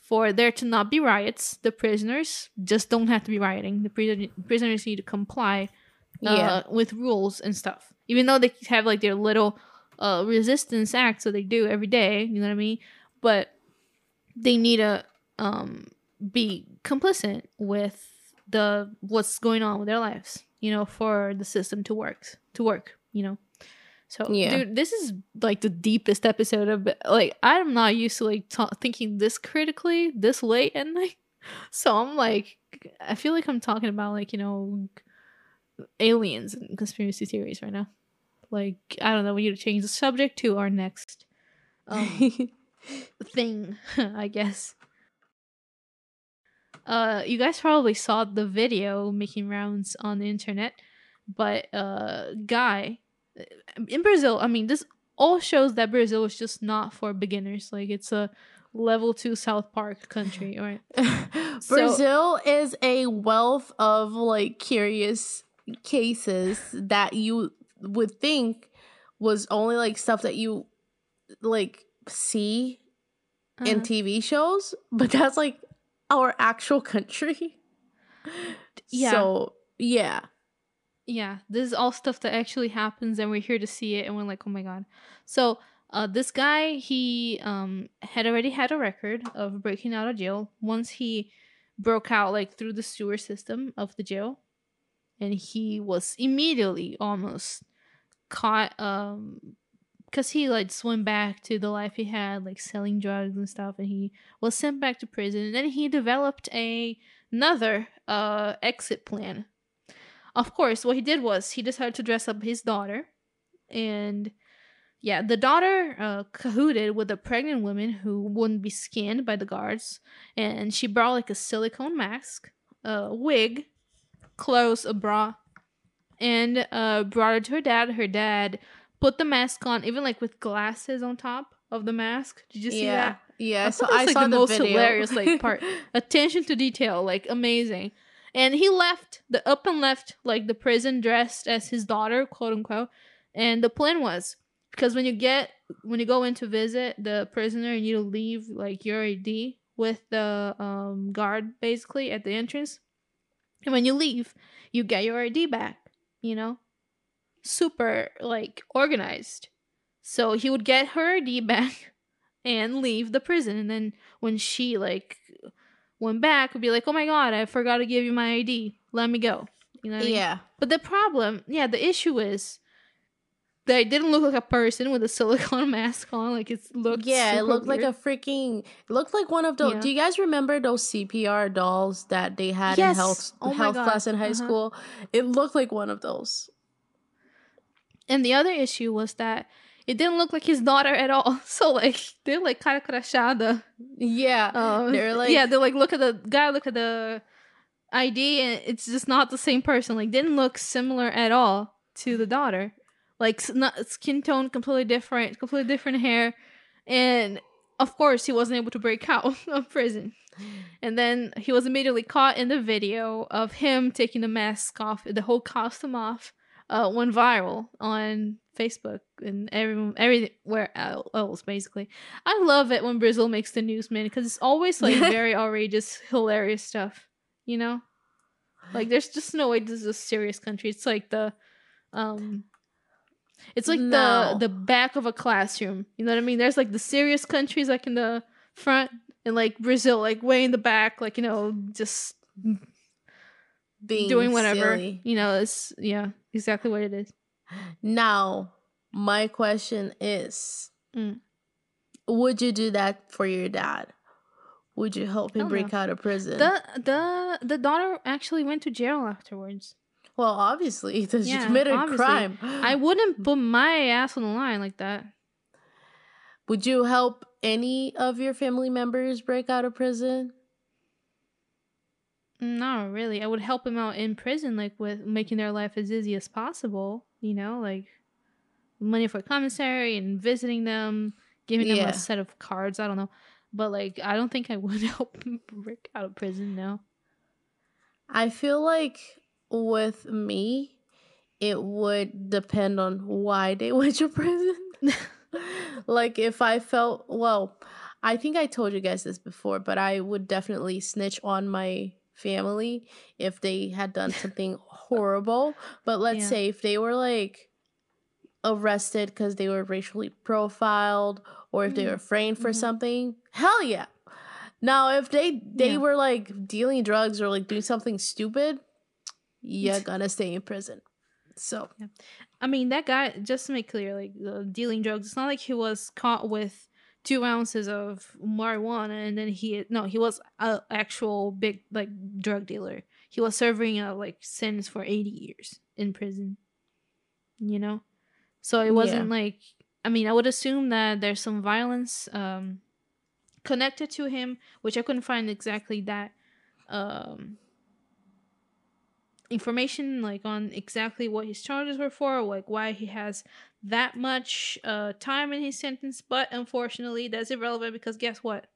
Speaker 3: For there to not be riots, the prisoners just don't have to be rioting. The prison- prisoners need to comply uh,
Speaker 2: Yeah.
Speaker 3: with rules and stuff. Even though they have like their little uh, resistance acts that they do every day, you know what I mean? But they need to um, be complicit with the what's going on with their lives, you know, for the system to work to work, you know. So,
Speaker 2: Yeah.
Speaker 3: dude, this is like the deepest episode of like I'm not used to like ta- thinking this critically this late at night. So I'm like, I feel like I'm talking about like you know, aliens and conspiracy theories right now. Like I don't know, we need to change the subject to our next um, thing, I guess. Uh, you guys probably saw the video making rounds on the internet, but uh, guy in Brazil. I mean, this all shows that Brazil is just not for beginners. Like it's a level two South Park country, right? So-
Speaker 2: Brazil is a wealth of like curious cases that you would think was only like stuff that you like see in
Speaker 3: Uh,
Speaker 2: TV shows, but that's like our actual country.
Speaker 3: Yeah.
Speaker 2: So, yeah.
Speaker 3: yeah, this is all stuff that actually happens, and we're here to see it, and we're like, oh my god. So, uh, this guy, he um had already had a record of breaking out of jail once he broke out like through the sewer system of the jail, and he was immediately almost caught um because he like swam back to the life he had like selling drugs and stuff and he was sent back to prison and then he developed a another uh exit plan. Of course what he did was he decided to dress up his daughter and yeah the daughter uh cahooted with a pregnant woman who wouldn't be scanned by the guards and she brought like a silicone mask a wig clothes a bra and uh brought her to her dad her dad put the mask on even like with glasses on top of the mask did you see
Speaker 2: yeah.
Speaker 3: that
Speaker 2: Yeah.
Speaker 3: I
Speaker 2: so I
Speaker 3: like,
Speaker 2: saw
Speaker 3: the
Speaker 2: the,
Speaker 3: most
Speaker 2: video.
Speaker 3: hilarious, like, part. attention to detail like amazing and he left the up and left like the prison dressed as his daughter quote unquote and the plan was because when you get when you go in to visit the prisoner you need to leave like your id with the um, guard basically at the entrance. And when you leave, you get your ID back, you know? Super like organized. So he would get her ID back and leave the prison. And then when she like went back, would be like, oh my God, I forgot to give you my ID. Let me go. You know what I mean?
Speaker 2: Yeah.
Speaker 3: But the problem, yeah, the issue is that it didn't look like a person with a silicone mask on. Like it looked.
Speaker 2: Yeah, it looked like a freaking. It looked like one of those.
Speaker 3: Yeah.
Speaker 2: Do you guys remember those CPR dolls that they had
Speaker 3: Yes.
Speaker 2: in health
Speaker 3: Oh
Speaker 2: health class in high
Speaker 3: Uh-huh.
Speaker 2: school? It looked like one of those.
Speaker 3: And the other issue was that it didn't look like his daughter at all. So like they're like cara crachada.
Speaker 2: Yeah,
Speaker 3: Um,
Speaker 2: They're like-
Speaker 3: yeah, they're like look at the guy, look at the ID, and it's just not the same person. Like didn't look similar at all to the daughter. Like not skin tone completely different, completely different hair, and of course he wasn't able to break out of prison. And then he was immediately caught in the video of him taking the mask off, the whole costume off, uh, went viral on Facebook and everyone, everywhere el- else, basically. I love it when Brazil makes the news, man, because it's always like very outrageous, hilarious stuff. You know, like there's just no way this is a serious country. It's like the, um, it's like
Speaker 2: No.
Speaker 3: the the back of a classroom. You know what I mean? There's like the serious countries like in the front, and like Brazil like way in the back, like you know just
Speaker 2: being
Speaker 3: doing whatever.
Speaker 2: silly.
Speaker 3: You know, it's yeah, exactly what it is.
Speaker 2: Now, my question is:
Speaker 3: Mm.
Speaker 2: Would you do that for your dad? Would you help him break
Speaker 3: no.
Speaker 2: out of prison?
Speaker 3: The the the daughter actually went to jail afterwards.
Speaker 2: well, obviously, because
Speaker 3: Yeah,
Speaker 2: you committed a
Speaker 3: obviously.
Speaker 2: crime.
Speaker 3: I wouldn't put my ass on the line like that.
Speaker 2: Would you help any of your family members break out of prison?
Speaker 3: Not really. I would help him out in prison, like with making their life as easy as possible. You know, like money for commissary and visiting them, giving them
Speaker 2: Yeah.
Speaker 3: a set of cards. I don't know, but like I don't think I would help break out of prison. No.
Speaker 2: I feel like with me, it would depend on why they went to prison. like if I felt well, I think I told you guys this before, but I would definitely snitch on my family if they had done something horrible. But let's
Speaker 3: Yeah.
Speaker 2: say if they were like arrested because they were racially profiled or if they were framed for
Speaker 3: Mhm.
Speaker 2: something, hell yeah. Now if they they
Speaker 3: Yeah.
Speaker 2: were like dealing drugs or like doing something stupid, you're gonna stay in prison. So
Speaker 3: I mean, that guy, just to make clear, like uh, dealing drugs, it's not like he was caught with two ounces of marijuana and then he, no, he was a actual big, like, drug dealer. He was serving a, like, sentence for 80 years in prison, you know? So it wasn't like, I mean, I would assume that there's some violence um, connected to him, which I couldn't find exactly that um, information like on exactly what his charges were for like why he has that much uh time in his sentence but unfortunately that's irrelevant because guess what?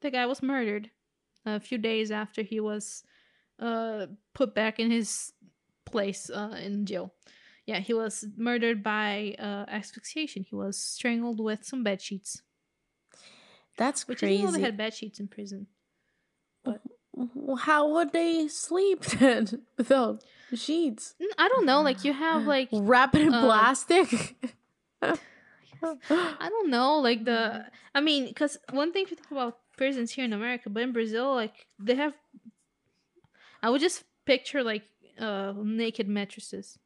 Speaker 3: The guy was murdered a few days after he was uh put back in his place uh in jail. Yeah he was murdered by uh asphyxiation. He was strangled with some bed sheets.
Speaker 2: That's
Speaker 3: which I didn't they had bed sheets in prison.
Speaker 2: Well, How would they sleep then without sheets?
Speaker 3: I don't know like you have like
Speaker 2: Wrap it in
Speaker 3: uh,
Speaker 2: plastic?
Speaker 3: I don't know, like the. I mean, because one thing to think about prisons here in America, but in Brazil, like they have. I would just picture like uh naked mattresses.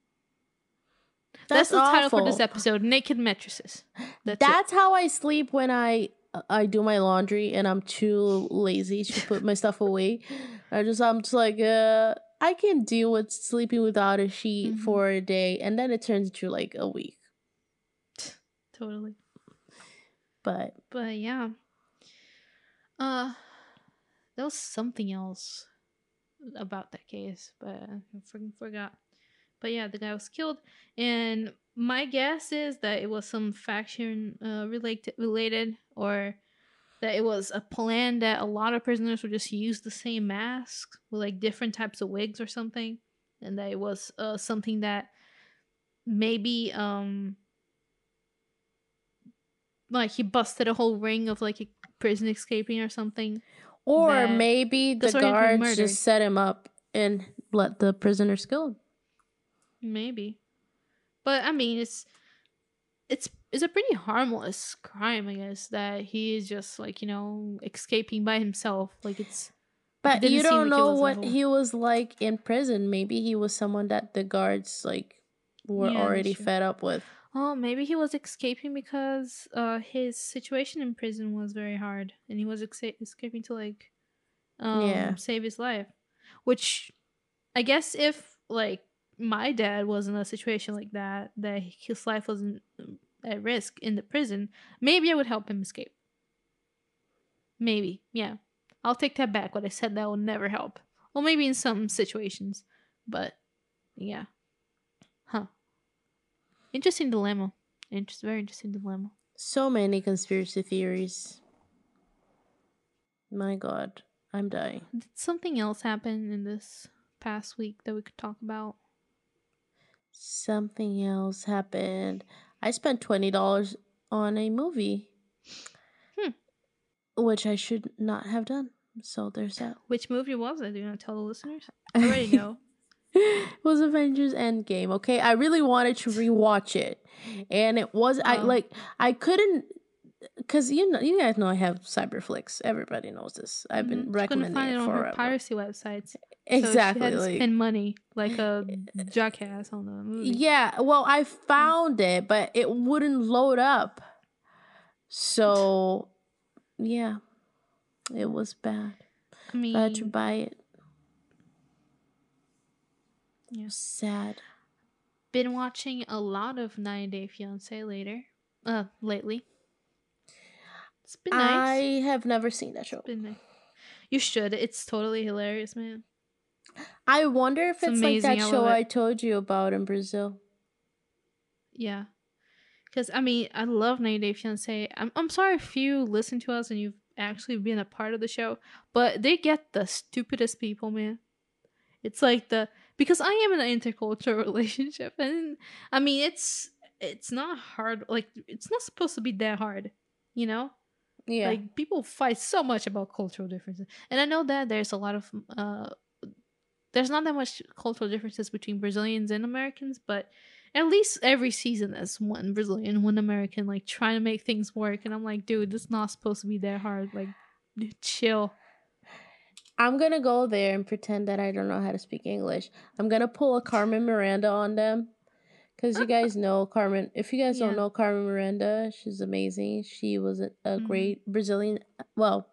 Speaker 3: That's, the title for this episode: naked mattresses. That's,
Speaker 2: That's how I sleep when I I do my laundry and I'm too lazy to put my stuff away. I just I'm just like uh I can deal with sleeping without a sheet
Speaker 3: Mhm.
Speaker 2: for a day and then it turns into like a week.
Speaker 3: Totally.
Speaker 2: But
Speaker 3: But yeah. Uh, there was something else about that case, but I freaking forgot. But yeah, the guy was killed, and my guess is that it was some faction uh, related, related, or that it was a plan that a lot of prisoners would just use the same mask with like different types of wigs or something, and that it was uh, something that maybe um like he busted a whole ring of like a prison escaping or something.
Speaker 2: Or maybe the
Speaker 3: that's why he was
Speaker 2: guards just set him up and let the prisoners kill him.
Speaker 3: Maybe. But I mean it's it's it's a pretty harmless crime, I guess, that he is just like, you know, escaping by himself. Like it's
Speaker 2: But
Speaker 3: didn't
Speaker 2: you don't
Speaker 3: he
Speaker 2: know
Speaker 3: was
Speaker 2: what he was like in prison. Maybe he was someone that the guards like were
Speaker 3: Yeah,
Speaker 2: already fed up with.
Speaker 3: Oh, maybe he was escaping because uh his situation in prison was very hard, and he was exa- escaping to like, um,
Speaker 2: Yeah.
Speaker 3: save his life. Which, I guess, if like my dad was in a situation like that, that his life wasn't um, at risk in the prison, maybe I would help him escape. Maybe, yeah. I'll take that back. What I said that will never help. Well, maybe in some situations, but yeah. Huh. Interesting dilemma. Interest, very interesting dilemma.
Speaker 2: So many conspiracy theories. My god, I'm dying.
Speaker 3: Did something else happen in this past week that we could talk about?
Speaker 2: Something else happened. I spent twenty dollars on a movie,
Speaker 3: Hmm.
Speaker 2: which I should not have done. So there's that.
Speaker 3: Which movie was it? Do you want to tell the listeners? I already know.
Speaker 2: it was Avengers Endgame. Okay, I really wanted to rewatch it, and it was I
Speaker 3: Oh.
Speaker 2: like I couldn't because you know you guys know I have Cyberflix. Everybody knows this. I've been
Speaker 3: Mhm.
Speaker 2: Recommending
Speaker 3: find it
Speaker 2: it
Speaker 3: on her
Speaker 2: forever.
Speaker 3: piracy websites. So
Speaker 2: exactly.
Speaker 3: she had to spend money like a jackass on the movie.
Speaker 2: Yeah, well, I found it, but it wouldn't load up. So, yeah, it was bad.
Speaker 3: I mean,
Speaker 2: I had to buy it.
Speaker 3: Yeah.
Speaker 2: Sad.
Speaker 3: been watching a lot of 90 Day Fiance later. Uh, lately. It's been nice.
Speaker 2: I have never seen that show.
Speaker 3: It's been nice. You should. It's totally hilarious, man.
Speaker 2: I wonder if
Speaker 3: It's
Speaker 2: it's, like that.
Speaker 3: I
Speaker 2: show. I told you about in Brazil.
Speaker 3: Yeah. Because, I mean, I love 90 Day Fiance. I'm, I'm sorry if you listen to us and you've actually been a part of the show, but they get the stupidest people, man. It's like the. Because I am in an intercultural relationship, and I mean, it's it's not hard. Like, it's not supposed to be that hard, you know?
Speaker 2: Yeah.
Speaker 3: Like people fight so much about cultural differences, and I know that there's a lot of uh, there's not that much cultural differences between Brazilians and Americans, but at least every season there's one Brazilian, one American, like trying to make things work, and I'm like, dude, this is not supposed to be that hard. Like, chill.
Speaker 2: I'm gonna go there and pretend that I don't know how to speak English. I'm gonna pull a Carmen Miranda on them. Cause you guys know Carmen. If you guys
Speaker 3: Yeah.
Speaker 2: don't know Carmen Miranda, she's amazing. She was a, a
Speaker 3: Mhm.
Speaker 2: great Brazilian, well,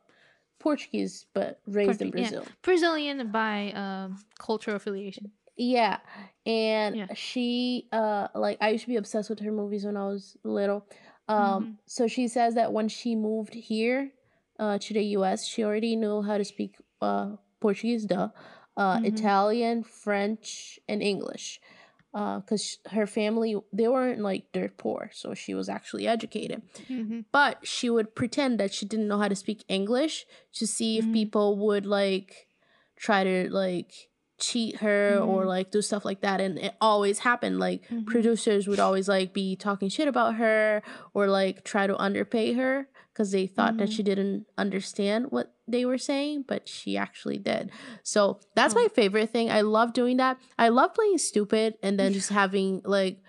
Speaker 2: Portuguese, but raised in
Speaker 3: Portu- yeah.
Speaker 2: Brazil.
Speaker 3: Brazilian by um, cultural affiliation.
Speaker 2: Yeah. And
Speaker 3: Yeah.
Speaker 2: she uh like I used to be obsessed with her movies when I was little. Um
Speaker 3: Mhm.
Speaker 2: so she says that when she moved here uh to the US, she already knew how to speak uh Portuguese, duh, uh
Speaker 3: Mhm.
Speaker 2: Italian, French, and English. Uh cuz her family they weren't like dirt poor, so she was actually educated
Speaker 3: Mm-hmm.
Speaker 2: but she would pretend that she didn't know how to speak English to see if
Speaker 3: Mhm.
Speaker 2: people would like try to like cheat her or
Speaker 3: Mhm.
Speaker 2: like do stuff like that and it always happened like
Speaker 3: Mhm.
Speaker 2: producers would always like be talking shit about her or like try to underpay her because they thought that
Speaker 3: Mhm.
Speaker 2: she didn't understand what they were saying but she actually did so that's
Speaker 3: Oh.
Speaker 2: my favorite thing i love doing that i love playing stupid and then just having like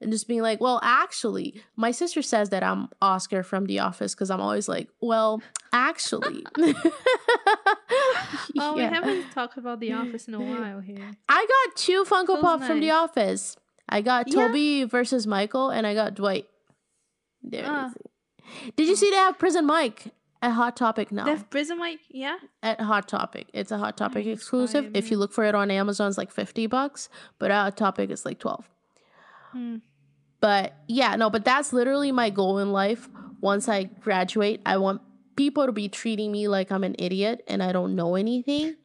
Speaker 2: and just being like, well, actually, my sister says that I'm Oscar from The Office because I'm always like, well, actually.
Speaker 3: Oh, we haven't talked about The Office in a while here.
Speaker 2: I got two Funko Pop from The. Office. I got
Speaker 3: Yeah.
Speaker 2: Toby versus Michael, and I got Dwight. There
Speaker 3: Ah.
Speaker 2: Did you see they have Prison Mike at Hot Topic now?
Speaker 3: Def Prison Mike, yeah.
Speaker 2: at Hot Topic. It's a Hot Topic
Speaker 3: Nice,
Speaker 2: exclusive. If you look for it on Amazon, it's like 50 bucks, but at Hot Topic, it's like 12.
Speaker 3: Hmm.
Speaker 2: But yeah, no, but that's literally my goal in life. Once I graduate, I want people to be treating me like I'm an idiot and I don't know anything.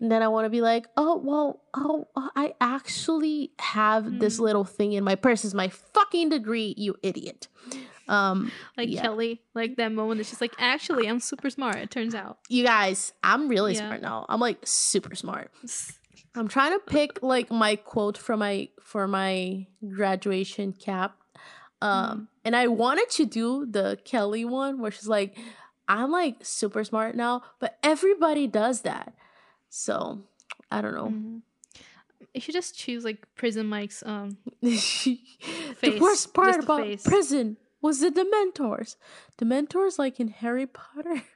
Speaker 2: And then I want to be like, oh, well, oh, I actually have this
Speaker 3: Mhm.
Speaker 2: little thing in my purse. Is my fucking degree, you idiot. Um,
Speaker 3: Like
Speaker 2: Yeah.
Speaker 3: Kelly, like that moment that she's like, actually, I'm super smart. It turns out.
Speaker 2: you guys, I'm really
Speaker 3: Yeah.
Speaker 2: smart now. I'm like super smart. I'm trying to pick like my quote for my for my graduation cap. Um
Speaker 3: Mm-hmm.
Speaker 2: and I wanted to do the Kelly one where she's like I'm like super smart now, but everybody does that. So I don't know.
Speaker 3: Mhm. You should just choose like Prison Mike's um
Speaker 2: the worst part
Speaker 3: the
Speaker 2: about
Speaker 3: face.
Speaker 2: prison was the Dementors. Dementors, like in Harry Potter.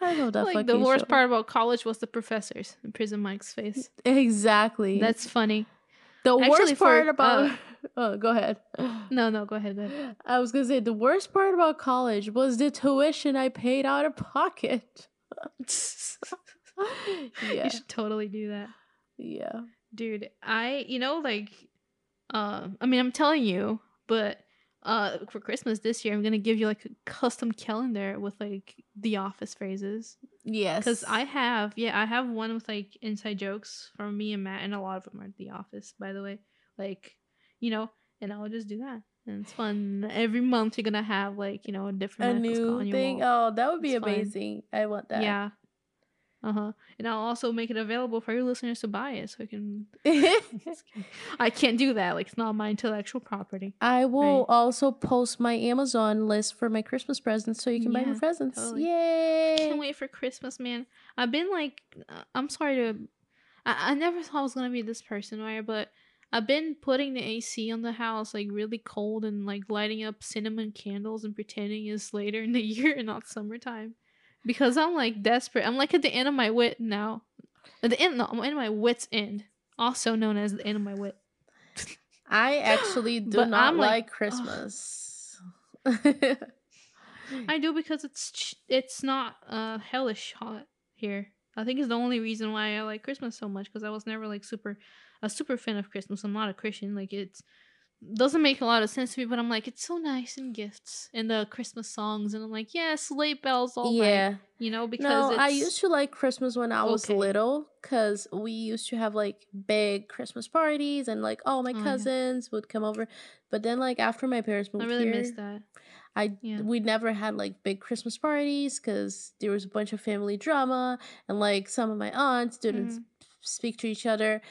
Speaker 2: I love that
Speaker 3: like the worst
Speaker 2: show.
Speaker 3: part about college was the professors in Prison Mike's face.
Speaker 2: Exactly.
Speaker 3: That's funny.
Speaker 2: the
Speaker 3: actually
Speaker 2: worst
Speaker 3: for,
Speaker 2: part about.
Speaker 3: uh,
Speaker 2: oh, go ahead.
Speaker 3: No, no, go ahead. Go ahead.
Speaker 2: I was gonna say the worst part about college was the tuition I paid out of pocket. yeah,
Speaker 3: You should totally do that.
Speaker 2: yeah.
Speaker 3: Dude, I you know like uh I mean I'm telling you, but uh for Christmas this year I'm gonna give you like a custom calendar with like the office phrases.
Speaker 2: Yes.
Speaker 3: Because I have yeah, I have one with like inside jokes from me and Matt and a lot of them are the office, by the way. Like, you know, and I'll just do that. And it's fun. Every month you're gonna have like, you know, a different a
Speaker 2: new
Speaker 3: on your
Speaker 2: thing.
Speaker 3: wall.
Speaker 2: Oh, that would be
Speaker 3: It's fun.
Speaker 2: amazing. I want that.
Speaker 3: Yeah. Uh huh. And I'll also make it available for your listeners to buy it, so I can. I can't do that. Like it's not my intellectual property.
Speaker 2: I will
Speaker 3: Right.
Speaker 2: also post my Amazon list for my Christmas presents so you can buy me
Speaker 3: Yeah,
Speaker 2: presents.
Speaker 3: totally.
Speaker 2: Yay!
Speaker 3: Can't wait for Christmas, man. I've been like, uh, I'm sorry to. I, I never thought I was gonna be this person, right? But I've been putting the AC on the house like really cold and like lighting up cinnamon candles and pretending it's later in the year and not summertime, because I'm like desperate. I'm like at the end of my wit now. At the end, no, I'm in my wits end, also known as the end of my wit.
Speaker 2: I actually do not
Speaker 3: I'm like,
Speaker 2: like. Christmas.
Speaker 3: I do because it's ch- it's not uh hellish hot here. I think it's the only reason why I like Christmas so much because I was never like super a super fan of Christmas. I'm not a Christian. Like it doesn't make a lot of sense to me, but I'm like it's so nice and gifts and the Christmas songs, and I'm like yeah, sleigh bells all night,
Speaker 2: yeah.
Speaker 3: you know because
Speaker 2: No,
Speaker 3: it's,
Speaker 2: I used to like Christmas when I was
Speaker 3: Okay.
Speaker 2: little because we used to have like big Christmas parties and like all my
Speaker 3: Oh, yeah.
Speaker 2: cousins would come over. But then like after my parents moved
Speaker 3: I really
Speaker 2: here,
Speaker 3: miss that.
Speaker 2: I
Speaker 3: Yeah.
Speaker 2: we never had like big Christmas parties because there was a bunch of family drama and like some of my aunts didn't
Speaker 3: Mhm.
Speaker 2: speak to each other.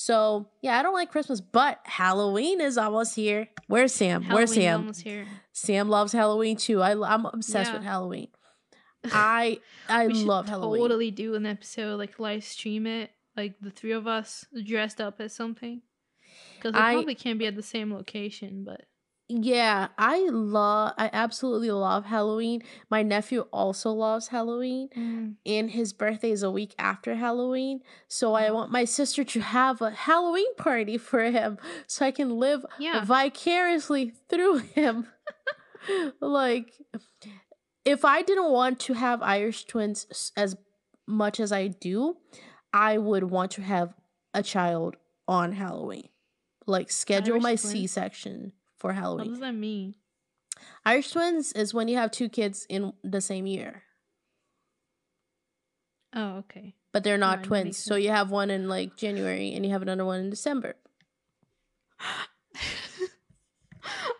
Speaker 2: So yeah, I don't like Christmas, but Halloween is almost here. Where's Sam? Where's Sam?
Speaker 3: almost here.
Speaker 2: Sam loves Halloween too. I, I'm obsessed with Halloween. I I love Halloween.
Speaker 3: Totally do an episode like live stream it, like the three of us dressed up as something. Because we
Speaker 2: I-
Speaker 3: probably can't be at the same location, but
Speaker 2: Yeah, I love I absolutely love Halloween. My nephew also loves Halloween mm. and his birthday is a week after Halloween. So I
Speaker 3: Oh.
Speaker 2: want my sister to have a Halloween party for him so I can live
Speaker 3: yeah,
Speaker 2: vicariously through him. like if I didn't want to have Irish twins as much as I do, I would want to have a child on Halloween. Like schedule
Speaker 3: Irish
Speaker 2: my
Speaker 3: twins?
Speaker 2: C-section for Halloween.
Speaker 3: what does that mean?
Speaker 2: Irish twins is when you have two kids in the same year,
Speaker 3: Oh, okay.
Speaker 2: but they're not
Speaker 3: Right,
Speaker 2: twins. So you have one in like January and you have another one in December.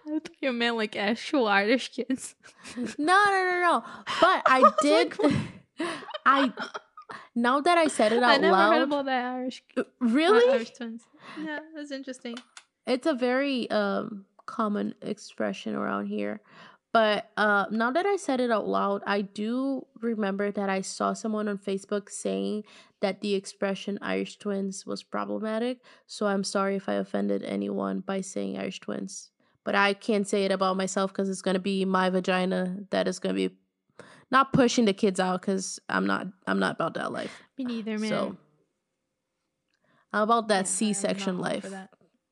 Speaker 3: I thought you meant like actual Irish kids.
Speaker 2: No, no, no, no. But I did. I now that I said it out
Speaker 3: I never
Speaker 2: loud,
Speaker 3: heard about that Irish. uh,
Speaker 2: really,
Speaker 3: Irish twins. Yeah, that's interesting.
Speaker 2: it's a very um common expression around here. But uh, now that I said it out loud, I do remember that I saw someone on Facebook saying that the expression Irish twins was problematic. So I'm sorry if I offended anyone by saying Irish twins. But I can't say it about myself because it's going to be my vagina that is going to be not pushing the kids out because I'm not I'm not about that life.
Speaker 3: Me neither, man.
Speaker 2: So I'm about that
Speaker 3: Yeah,
Speaker 2: C-section life.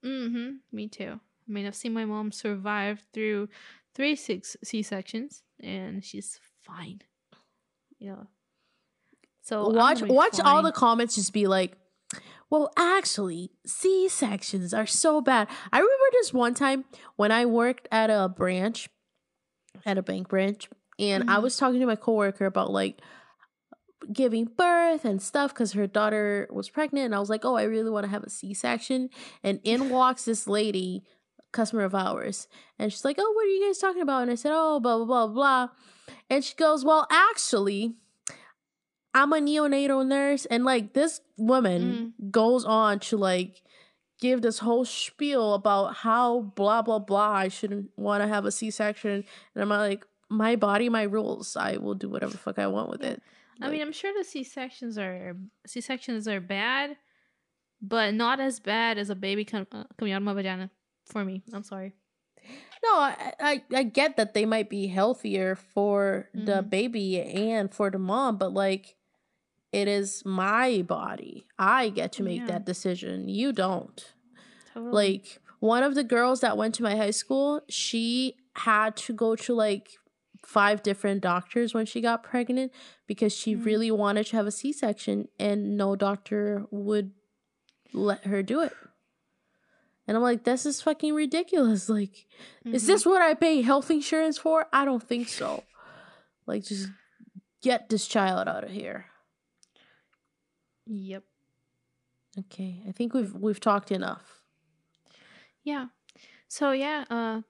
Speaker 3: Mm-hmm. Me too. I mean, I've seen my mom survive through three six C sections, and she's fine. Yeah. So
Speaker 2: watch watch all the comments just be like well actually c sections are so bad i remember this one time when i worked at a branch at a bank branch and i
Speaker 3: Mhm.
Speaker 2: was talking to my coworker about like giving birth and stuff because her daughter was pregnant and i was like oh i really want to have a c-section and in walks this lady customer of ours and she's like oh what are you guys talking about and i said oh blah blah blah blah and she goes well actually I'm a neonatal nurse, and like this woman goes on to like give this whole spiel about how blah blah blah I shouldn't want to have a C-section, and I'm like, my body, my rules. I will do whatever the fuck I want with it.
Speaker 3: I mean, I'm sure the C sections are C sections are bad, but not as bad as a baby com- uh, coming out of my vagina. For me, I'm sorry.
Speaker 2: No, I, I I get that they might be healthier for the
Speaker 3: Mhm.
Speaker 2: baby and for the mom, but like it is my body. I get to make
Speaker 3: Yeah.
Speaker 2: that decision. You don't.
Speaker 3: Totally.
Speaker 2: Like one of the girls that went to my high school, she had to go to like five different doctors when she got pregnant because she
Speaker 3: Mm.
Speaker 2: really wanted to have a C-section and no doctor would let her do it. And I'm like, this is fucking ridiculous. Like, is
Speaker 3: Mhm.
Speaker 2: this what I pay health insurance for? I don't think so. Like, just get this child out of here.
Speaker 3: Yep.
Speaker 2: Okay, I think we've we've talked enough.
Speaker 3: Yeah. So yeah, uh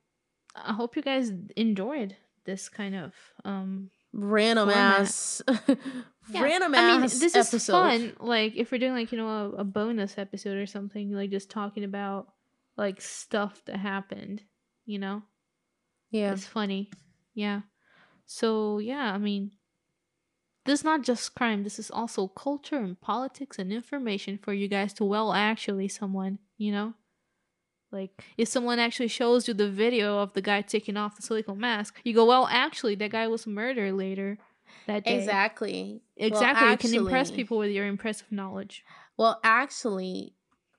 Speaker 3: I hope you guys enjoyed this kind of um
Speaker 2: Random
Speaker 3: Format.
Speaker 2: ass,
Speaker 3: yeah.
Speaker 2: random
Speaker 3: I mean, this
Speaker 2: episode.
Speaker 3: is fun. Like if we're doing like, you know, a, a bonus episode or something, like just talking about like stuff that happened, you know?
Speaker 2: Yeah,
Speaker 3: It's funny. Yeah. So yeah, I mean this is not just crime, this is also culture and politics and information for you guys to well actually someone, you know? Like if someone actually shows you the video of the guy taking off the silicone mask, you go, Well actually that guy was murdered later that day.
Speaker 2: exactly. Well,
Speaker 3: Exactly. you can impress people with your impressive knowledge.
Speaker 2: Well, actually,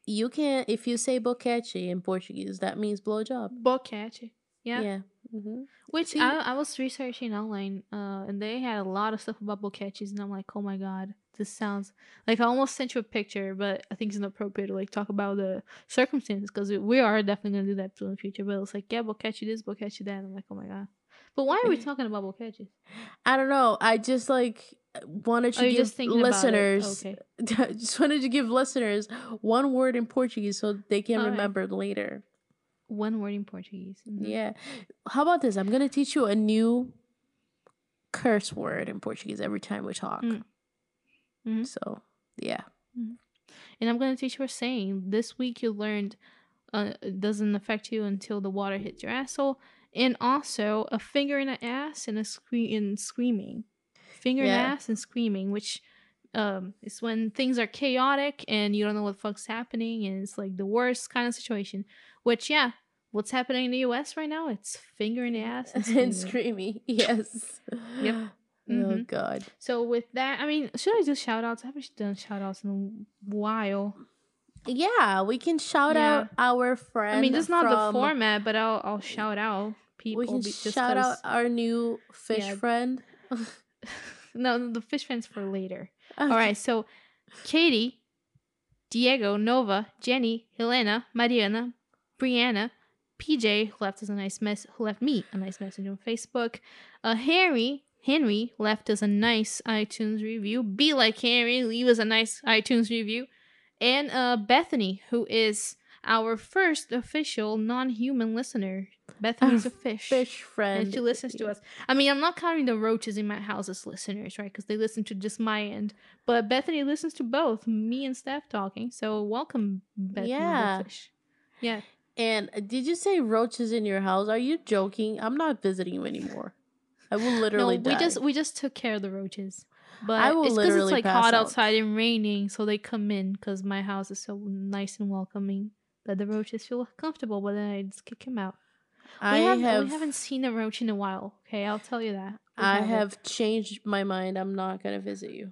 Speaker 2: you can if you say boquete in Portuguese, that means blowjob.
Speaker 3: Boquete. Yeah.
Speaker 2: Yeah. hmm
Speaker 3: Which
Speaker 2: See-
Speaker 3: I, I was researching online, uh, and they had a lot of stuff about boquetes, and I'm like, oh my god, this sounds like I almost sent you a picture, but I think it's inappropriate to like talk about the circumstances because we are definitely gonna do that too in the future. But it's like, yeah, boquete this, boquete that. I'm like, oh my god. But why are we talking about boquetes?
Speaker 2: I don't know. I just like wanted to
Speaker 3: Oh,
Speaker 2: give
Speaker 3: just
Speaker 2: listeners.
Speaker 3: Okay.
Speaker 2: just wanted to give listeners one word in Portuguese so they can
Speaker 3: Alright.
Speaker 2: remember it later.
Speaker 3: One word in Portuguese. Mhm.
Speaker 2: Yeah. How about this? I'm gonna teach you a new curse word in Portuguese every time we talk.
Speaker 3: Mm. Mhm.
Speaker 2: So yeah.
Speaker 3: And I'm gonna teach you a saying. This week you learned uh, it doesn't affect you until the water hits your asshole, and also a finger in the ass and a scream in screaming, finger in the
Speaker 2: Yeah.
Speaker 3: ass and screaming, which um is when things are chaotic and you don't know what the fuck's happening, and it's like the worst kind of situation. Which yeah, what's happening in the U.S. right now? It's finger in the ass and screaming.
Speaker 2: and screamy. Yes.
Speaker 3: Yep.
Speaker 2: Oh
Speaker 3: Mhm.
Speaker 2: god.
Speaker 3: So with that, I mean, should I do shout outs? I haven't done shout outs in a while.
Speaker 2: Yeah, we can shout
Speaker 3: Yeah.
Speaker 2: out our friend.
Speaker 3: I mean, this is not the format, but I'll I'll shout out people.
Speaker 2: We can
Speaker 3: be-
Speaker 2: shout out our new fish
Speaker 3: Yeah.
Speaker 2: friend.
Speaker 3: No, the fish fans for later. All right, so Katie, Diego, Nova, Jenny, Helena, Mariana, Brianna, PJ who left us a nice mess. Who left me a nice message on Facebook. Uh, Harry. Henry left us a nice iTunes review. Be like Henry, leave us a nice iTunes review. And uh, Bethany, who is our first official non-human listener. Bethany's a fish.
Speaker 2: Fish friend.
Speaker 3: And she listens to us. I mean, I'm not counting the roaches in my house as listeners, right? Because they listen to just my end. But Bethany listens to both me and Steph talking. So welcome, Bethany
Speaker 2: Yeah.
Speaker 3: the fish. Yeah.
Speaker 2: And did you say roaches in your house? Are you joking? I'm not visiting you anymore. I will literally.
Speaker 3: No,
Speaker 2: literally
Speaker 3: we
Speaker 2: die.
Speaker 3: just we just took care of the roaches. But
Speaker 2: I will
Speaker 3: it's because it's like hot
Speaker 2: out.
Speaker 3: outside and raining, so they come in because my house is so nice and welcoming that the roaches feel comfortable. But then I just kick them out.
Speaker 2: I
Speaker 3: we, have,
Speaker 2: have.
Speaker 3: we haven't seen a roach in a while. Okay, I'll tell you that. We
Speaker 2: I
Speaker 3: haven't.
Speaker 2: have changed my mind. I'm not gonna visit you.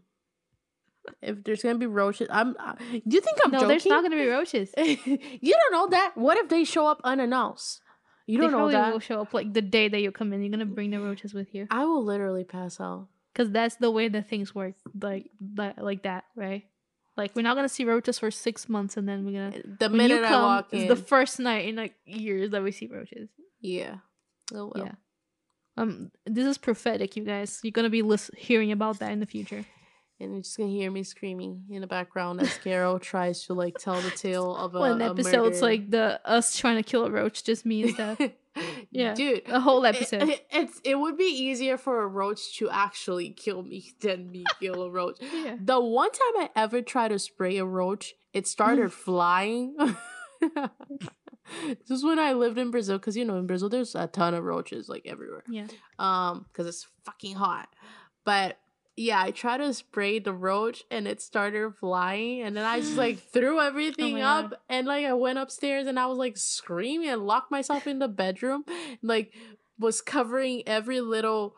Speaker 2: If there's gonna be roaches, I'm. Uh, do you think I'm
Speaker 3: no,
Speaker 2: joking?
Speaker 3: there's not gonna be roaches.
Speaker 2: you don't know that. What if they show up unannounced? You don't know
Speaker 3: probably
Speaker 2: that.
Speaker 3: will show up like the day that you come in. You're gonna bring the roaches with you,
Speaker 2: I will literally pass out.
Speaker 3: because that's the way that things work. Like that, like that, right? Like we're not gonna see roaches for six months, and then we're gonna.
Speaker 2: The
Speaker 3: When
Speaker 2: minute I walk
Speaker 3: it's
Speaker 2: in,
Speaker 3: the first night in like years that we see roaches.
Speaker 2: yeah. Oh well.
Speaker 3: Yeah. Um, this is prophetic, you guys. You're gonna be lis- hearing about that in the future.
Speaker 2: And you're just gonna hear me screaming in the background as Carol tries to like tell the tale of a,
Speaker 3: One
Speaker 2: a
Speaker 3: episode's like the us trying to kill a roach, just me and stuff. Yeah,
Speaker 2: dude.
Speaker 3: a whole
Speaker 2: it-
Speaker 3: episode.
Speaker 2: It, it's it would be easier for a roach to actually kill me than me kill a roach.
Speaker 3: yeah.
Speaker 2: The one time I ever tried to spray a roach, it started flying. this is when I lived in Brazil, because you know in Brazil there's a ton of roaches like everywhere.
Speaker 3: Yeah.
Speaker 2: Um, because it's fucking hot. But yeah, I tried to spray the roach and it started flying, and then I just like threw everything
Speaker 3: my
Speaker 2: up,
Speaker 3: God.
Speaker 2: and like I went upstairs and I was like screaming and locked myself in the bedroom, like was covering every little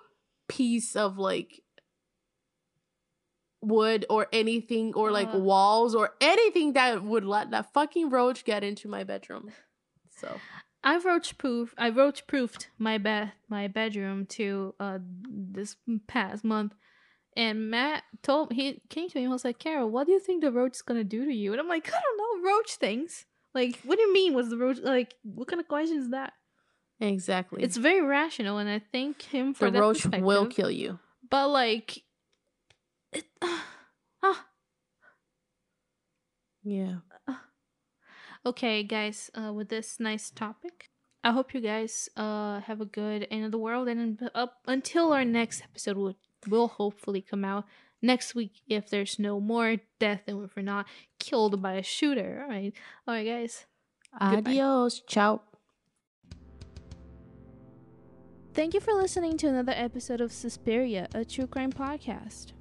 Speaker 2: piece of like wood or anything or like
Speaker 3: Ugh.
Speaker 2: walls or anything that would let that fucking roach get into my bedroom. So
Speaker 3: I roach proof. I roach proofed my bed, my bedroom to uh this past month, and Matt told he came to me and was like, "Carol, what do you think the roach is gonna do to you?" And I'm like, "I don't know, roach things. Like, what do you mean? Was the roach like? What kind of question is that?"
Speaker 2: exactly,
Speaker 3: It's very rational, and I thank him for
Speaker 2: the
Speaker 3: that
Speaker 2: roach will kill you.
Speaker 3: But like, it, ah,
Speaker 2: Yeah.
Speaker 3: okay, guys. Uh, with this nice topic, I hope you guys uh have a good end of the world, and up until our next episode will will hopefully come out next week if there's no more death and if we're not killed by a shooter. All right, all right, guys.
Speaker 2: Adios. Ciao.
Speaker 3: Thank you for listening to another episode of Suspiria, a true crime podcast.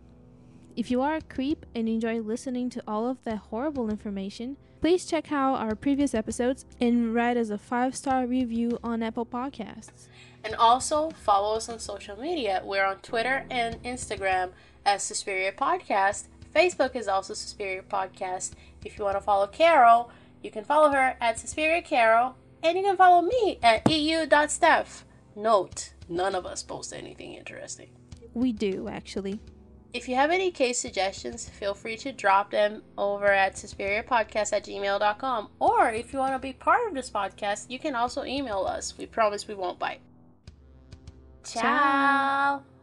Speaker 3: If you are a creep and enjoy listening to all of that horrible information, please check out our previous episodes and write us a five star review on Apple Podcasts.
Speaker 2: And also follow us on social media. We're on Twitter and Instagram as Suspiria Podcast. Facebook is also Suspiria Podcast. If you want to follow Carol, you can follow her at Suspiria Carol. And you can follow me at eu.steph. Note, none of us post anything interesting.
Speaker 3: We do, actually.
Speaker 2: If you have any case suggestions, feel free to drop them over at suspiriapodcast at gmail.com. Or if you want to be part of this podcast, you can also email us. We promise we won't bite. Ciao.
Speaker 3: Ciao.